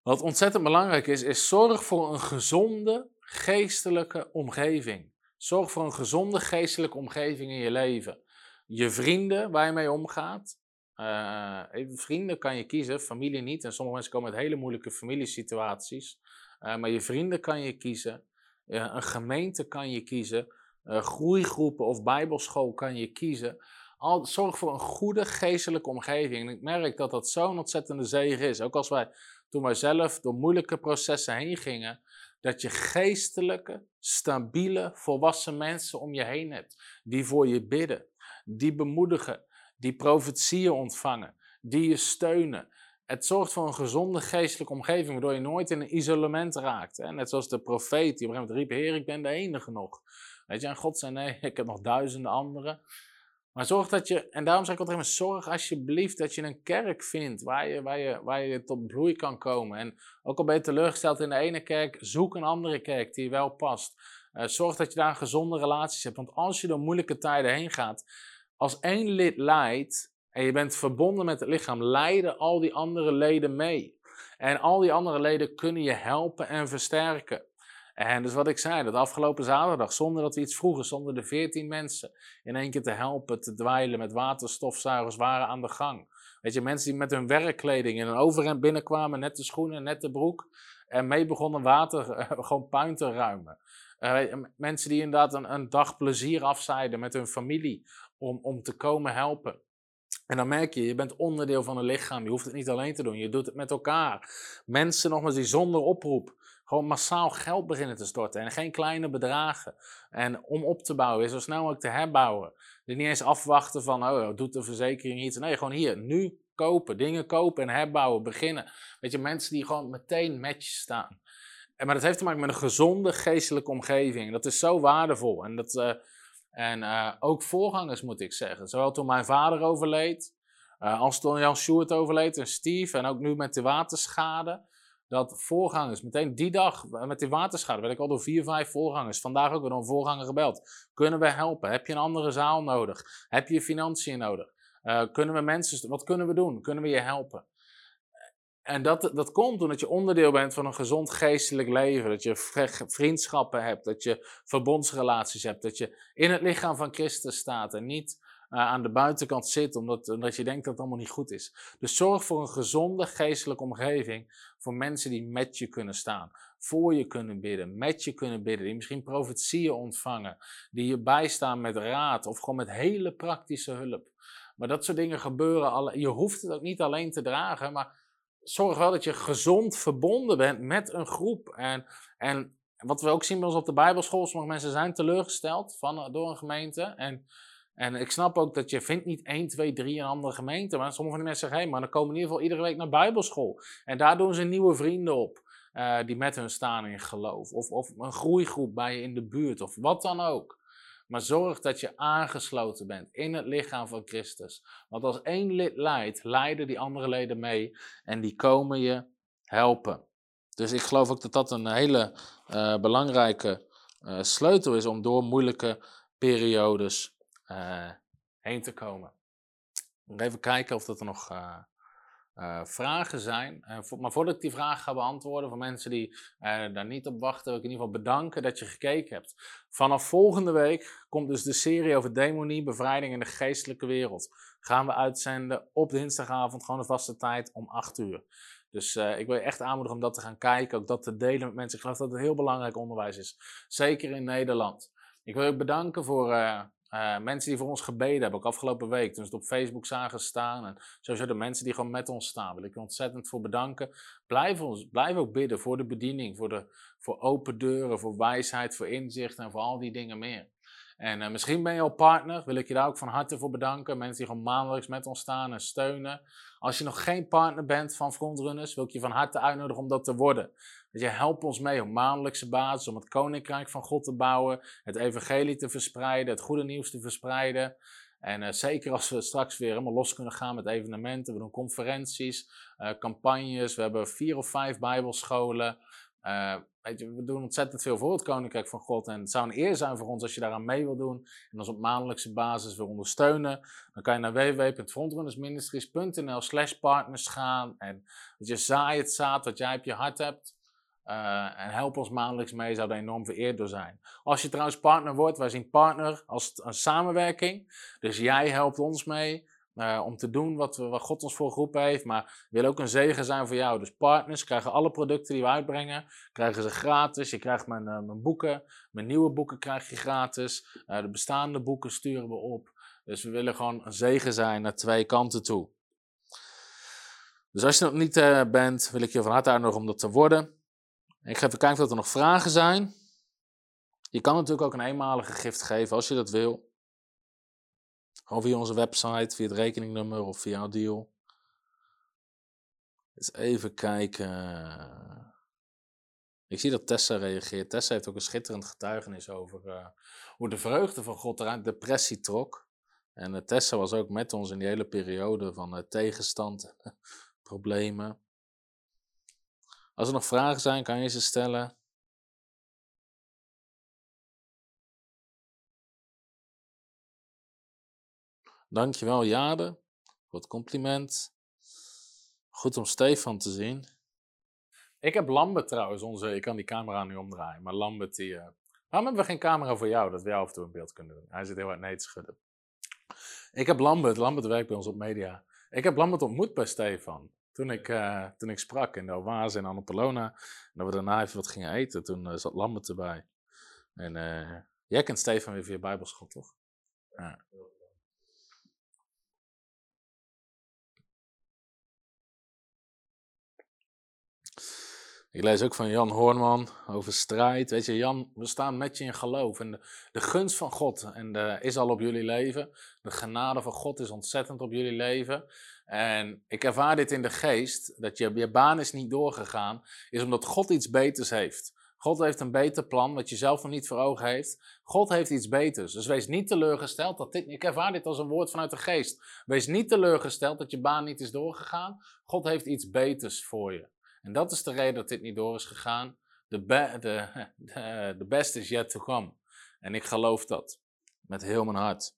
wat ontzettend belangrijk is, is zorg voor een gezonde geestelijke omgeving. Zorg voor een gezonde geestelijke omgeving in je leven. Je vrienden waar je mee omgaat. Uh, vrienden kan je kiezen, familie niet. En sommige mensen komen uit hele moeilijke familiesituaties. Uh, maar je vrienden kan je kiezen. Uh, een gemeente kan je kiezen. groeigroepen of bijbelschool kan je kiezen. Al, zorg voor een goede geestelijke omgeving. En ik merk dat dat zo'n ontzettende zegen is. Ook als wij, toen wij zelf door moeilijke processen heen gingen, dat je geestelijke, stabiele, volwassen mensen om je heen hebt. Die voor je bidden, die bemoedigen, die profetieën ontvangen, die je steunen. Het zorgt voor een gezonde geestelijke omgeving, waardoor je nooit in een isolement raakt. Net zoals de profeet die op een gegeven moment riep, Heer, ik ben de enige nog. Weet je, en God zei, nee, ik heb nog duizenden anderen. Maar zorg dat je, en daarom zeg ik altijd even, zorg alsjeblieft dat je een kerk vindt waar je, waar, je, waar je tot bloei kan komen. En ook al ben je teleurgesteld in de ene kerk, zoek een andere kerk die wel past. Uh, zorg dat je daar gezonde relaties hebt. Want als je door moeilijke tijden heen gaat, als één lid leidt en je bent verbonden met het lichaam, leiden al die andere leden mee. En al die andere leden kunnen je helpen en versterken. En dus wat ik zei, dat afgelopen zaterdag, zonder dat we iets vroegen, zonder de veertien mensen in één keer te helpen, te dweilen met waterstofzuigers, waren aan de gang. Weet je, mensen die met hun werkkleding in een overhemd binnenkwamen, net de schoenen, net de broek, en mee begonnen water, eh, gewoon puin te ruimen. Uh, mensen die inderdaad een, een dag plezier afzeiden met hun familie om, om te komen helpen. En dan merk je, je bent onderdeel van een lichaam. Je hoeft het niet alleen te doen. Je doet het met elkaar. Mensen nogmaals die zonder oproep gewoon massaal geld beginnen te storten. En geen kleine bedragen. En om op te bouwen, zo snel mogelijk te herbouwen. Dus niet eens afwachten van, oh, doet de verzekering iets. Nee, gewoon hier, nu kopen. Dingen kopen en herbouwen, beginnen. Weet je, mensen die gewoon meteen met staan. En, maar dat heeft te maken met een gezonde geestelijke omgeving. Dat is zo waardevol. En, dat, uh, en uh, ook voorgangers moet ik zeggen. Zowel toen mijn vader overleed, uh, als toen Jan Sjoerd overleed en Steve. En ook nu met de waterschade dat voorgangers, meteen die dag met die waterschade, werd ik al door vier, vijf voorgangers, vandaag ook weer door een voorganger gebeld. Kunnen we helpen? Heb je een andere zaal nodig? Heb je financiën nodig? Uh, kunnen we mensen, wat kunnen we doen? Kunnen we je helpen? En dat, dat komt omdat je onderdeel bent van een gezond geestelijk leven. Dat je vriendschappen hebt, dat je verbondsrelaties hebt, dat je in het lichaam van Christus staat en niet aan de buitenkant zit omdat, omdat je denkt dat het allemaal niet goed is. Dus zorg voor een gezonde geestelijke omgeving voor mensen die met je kunnen staan, voor je kunnen bidden, met je kunnen bidden, die misschien profetieën ontvangen, die je bijstaan met raad of gewoon met hele praktische hulp. Maar dat soort dingen gebeuren, je hoeft het ook niet alleen te dragen, maar zorg wel dat je gezond verbonden bent met een groep. En, en wat we ook zien bij ons op de Bijbelschool, sommige mensen zijn teleurgesteld van, door een gemeente. En en ik snap ook dat je vindt niet 1, 2, 3 een andere gemeente. Maar sommige van mensen zeggen, hé, hey, maar dan komen in ieder geval iedere week naar bijbelschool. En daar doen ze nieuwe vrienden op. Uh, die met hun staan in geloof. Of, of een groeigroep bij je in de buurt. Of wat dan ook. Maar zorg dat je aangesloten bent in het lichaam van Christus. Want als één lid leidt, leiden die andere leden mee. En die komen je helpen. Dus ik geloof ook dat dat een hele uh, belangrijke uh, sleutel is om door moeilijke periodes heen te komen. Even kijken of dat er nog uh, eh, vragen zijn. Maar voordat ik die vragen ga beantwoorden, voor mensen die daar niet op wachten, wil ik in ieder geval bedanken dat je gekeken hebt. Vanaf volgende week komt dus de serie over demonie, bevrijding in de geestelijke wereld. Gaan we uitzenden op dinsdagavond, gewoon een vaste tijd om 8 uur. Dus ik wil je echt aanmoedigen om dat te gaan kijken, ook dat te delen met mensen. Ik geloof dat het heel belangrijk onderwijs is, zeker in Nederland. Ik wil je bedanken voor uh, mensen die voor ons gebeden hebben, ook afgelopen week, toen ze het op Facebook zagen staan. En sowieso de mensen die gewoon met ons staan, wil ik je ontzettend voor bedanken. Blijf, ons, blijf ook bidden voor de bediening, voor, de, voor open deuren, voor wijsheid, voor inzicht en voor al die dingen meer. En uh, misschien ben je al partner, wil ik je daar ook van harte voor bedanken. Mensen die gewoon maandelijks met ons staan en steunen. Als je nog geen partner bent van Frontrunners, wil ik je van harte uitnodigen om dat te worden. Dus je helpt ons mee op maandelijkse basis om het koninkrijk van God te bouwen, het evangelie te verspreiden, het goede nieuws te verspreiden. En uh, zeker als we straks weer helemaal los kunnen gaan met evenementen, we doen conferenties, uh, campagnes, we hebben vier of vijf bijbelscholen. Uh, weet je, we doen ontzettend veel voor het Koninkrijk van God. En het zou een eer zijn voor ons als je daaraan mee wil doen. En ons op maandelijkse basis wil ondersteunen. Dan kan je naar www.frontrunnersministries.nl slash partners gaan. En dat je zaai het zaad wat jij op je hart hebt. Uh, en help ons maandelijks mee, zou daar enorm vereerd door zijn. Als je trouwens partner wordt, wij zien partner als een samenwerking. Dus jij helpt ons mee uh, om te doen wat, we, wat God ons voor geroepen heeft. Maar wil ook een zegen zijn voor jou. Dus partners krijgen alle producten die we uitbrengen, krijgen ze gratis. Je krijgt mijn, uh, mijn boeken, mijn nieuwe boeken krijg je gratis. de bestaande boeken sturen we op. Dus we willen gewoon een zegen zijn naar twee kanten toe. Dus als je nog niet bent, wil ik je van harte uitnodigen om dat te worden. Ik ga even kijken of er nog vragen zijn. Je kan natuurlijk ook een eenmalige gift geven als je dat wil. Gewoon via onze website, via het rekeningnummer of via deal. Eens even kijken. Ik zie dat Tessa reageert. Tessa heeft ook een schitterend getuigenis over uh, hoe de vreugde van God eruit depressie trok. En uh, Tessa was ook met ons in die hele periode van uh, tegenstand, problemen. Als er nog vragen zijn, kan je ze stellen. Dankjewel Jade voor het compliment. Goed om Stefan te zien. Ik heb Lambert trouwens, onze, ik kan die camera nu omdraaien, maar Lambert die... Uh, waarom hebben we geen camera voor jou, dat jou af en toe in beeld kunnen doen? Hij zit heel hard nee te schudden. Ik heb Lambert, Lambert werkt bij ons op media. Ik heb Lambert ontmoet bij Stefan. Toen ik, uh, toen ik sprak in de Oase in Annapolona, en dat we daarna even wat gingen eten, toen uh, zat Lambert erbij. En uh, jij kent Stefan weer via Bijbelschool, toch? Ja. Ik lees ook van Jan Hoornman over strijd. Weet je, Jan, we staan met je in geloof. En de, de gunst van God en de, is al op jullie leven. De genade van God is ontzettend op jullie leven. En ik ervaar dit in de geest, dat je, je baan is niet doorgegaan, is omdat God iets beters heeft. God heeft een beter plan, wat je zelf nog niet voor ogen heeft. God heeft iets beters. Dus wees niet teleurgesteld dat dit, ik ervaar dit als een woord vanuit de geest. Wees niet teleurgesteld dat je baan niet is doorgegaan. God heeft iets beters voor je. En dat is de reden dat dit niet door is gegaan. De, de best is yet to come. En ik geloof dat. Met heel mijn hart.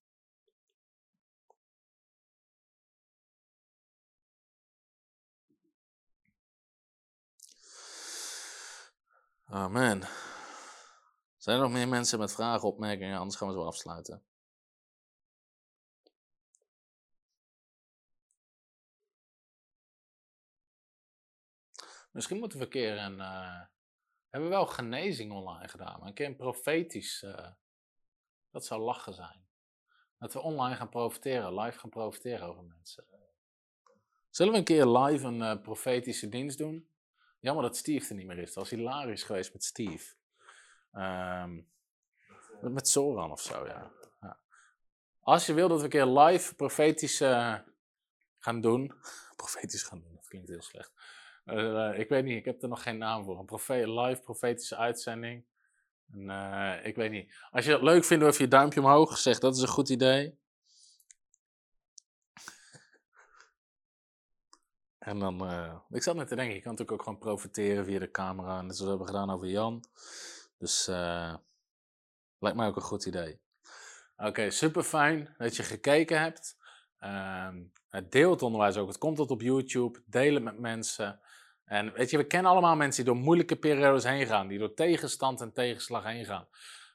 Amen. Zijn er nog meer mensen met vragen, opmerkingen? Anders gaan we zo afsluiten. Misschien moeten we een keer een. Uh, hebben we wel genezing online gedaan, maar een keer een profetisch. Uh, dat zou lachen zijn. Dat we online gaan profiteren, live gaan profiteren over mensen. Zullen we een keer live een uh, profetische dienst doen? Jammer dat Steve er niet meer is. Dat was hilarisch geweest met Steve. Um, met Soran of zo, ja. ja. Als je wil dat we een keer live profetisch gaan doen. profetisch gaan doen, dat klinkt heel slecht. Uh, ik weet niet, ik heb er nog geen naam voor. Een live profetische uitzending. En, ik weet niet. Als je het leuk vindt, even je duimpje omhoog. Zeg dat is een goed idee. En dan, uh, ik zat net te denken, je kan natuurlijk ook gewoon profiteren via de camera. Net zoals we hebben gedaan over Jan. Dus lijkt mij ook een goed idee. Oké, okay, super fijn dat je gekeken hebt. Ehm, deel het onderwijs ook. Het komt tot op YouTube. Deel het met mensen. En weet je, we kennen allemaal mensen die door moeilijke periodes heen gaan. Die door tegenstand en tegenslag heen gaan.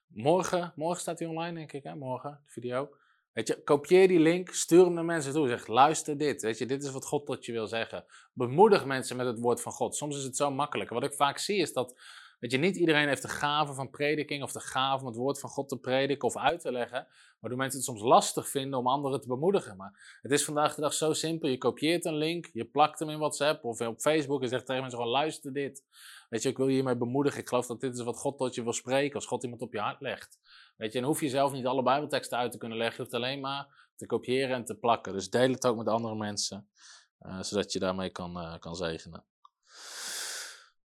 Morgen, morgen staat hij online, denk ik, hè? Morgen, de video. Weet je, kopieer die link, stuur hem naar mensen toe. Zeg, luister dit. Weet je, dit is wat God tot je wil zeggen. Bemoedig mensen met het woord van God. Soms is het zo makkelijk. Wat ik vaak zie is dat, weet je, niet iedereen heeft de gave van prediking of de gave om het woord van God te prediken of uit te leggen. Waardoor mensen het soms lastig vinden om anderen te bemoedigen. Maar het is vandaag de dag zo simpel. Je kopieert een link, je plakt hem in WhatsApp of op Facebook en zegt tegen mensen gewoon, luister dit. Weet je, ik wil je hiermee bemoedigen. Ik geloof dat dit is wat God tot je wil spreken als God iemand op je hart legt. Weet je, en hoef je zelf niet alle Bijbelteksten uit te kunnen leggen. Je hoeft alleen maar te kopiëren en te plakken. Dus deel het ook met andere mensen, uh, zodat je daarmee kan, uh, kan zegenen.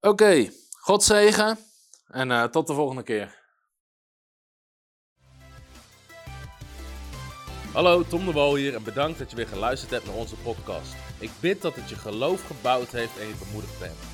Oké, God zegen en uh, tot de volgende keer. Hallo, Tom de Wol hier en bedankt dat je weer geluisterd hebt naar onze podcast. Ik bid dat het je geloof gebouwd heeft en je bemoedigd bent.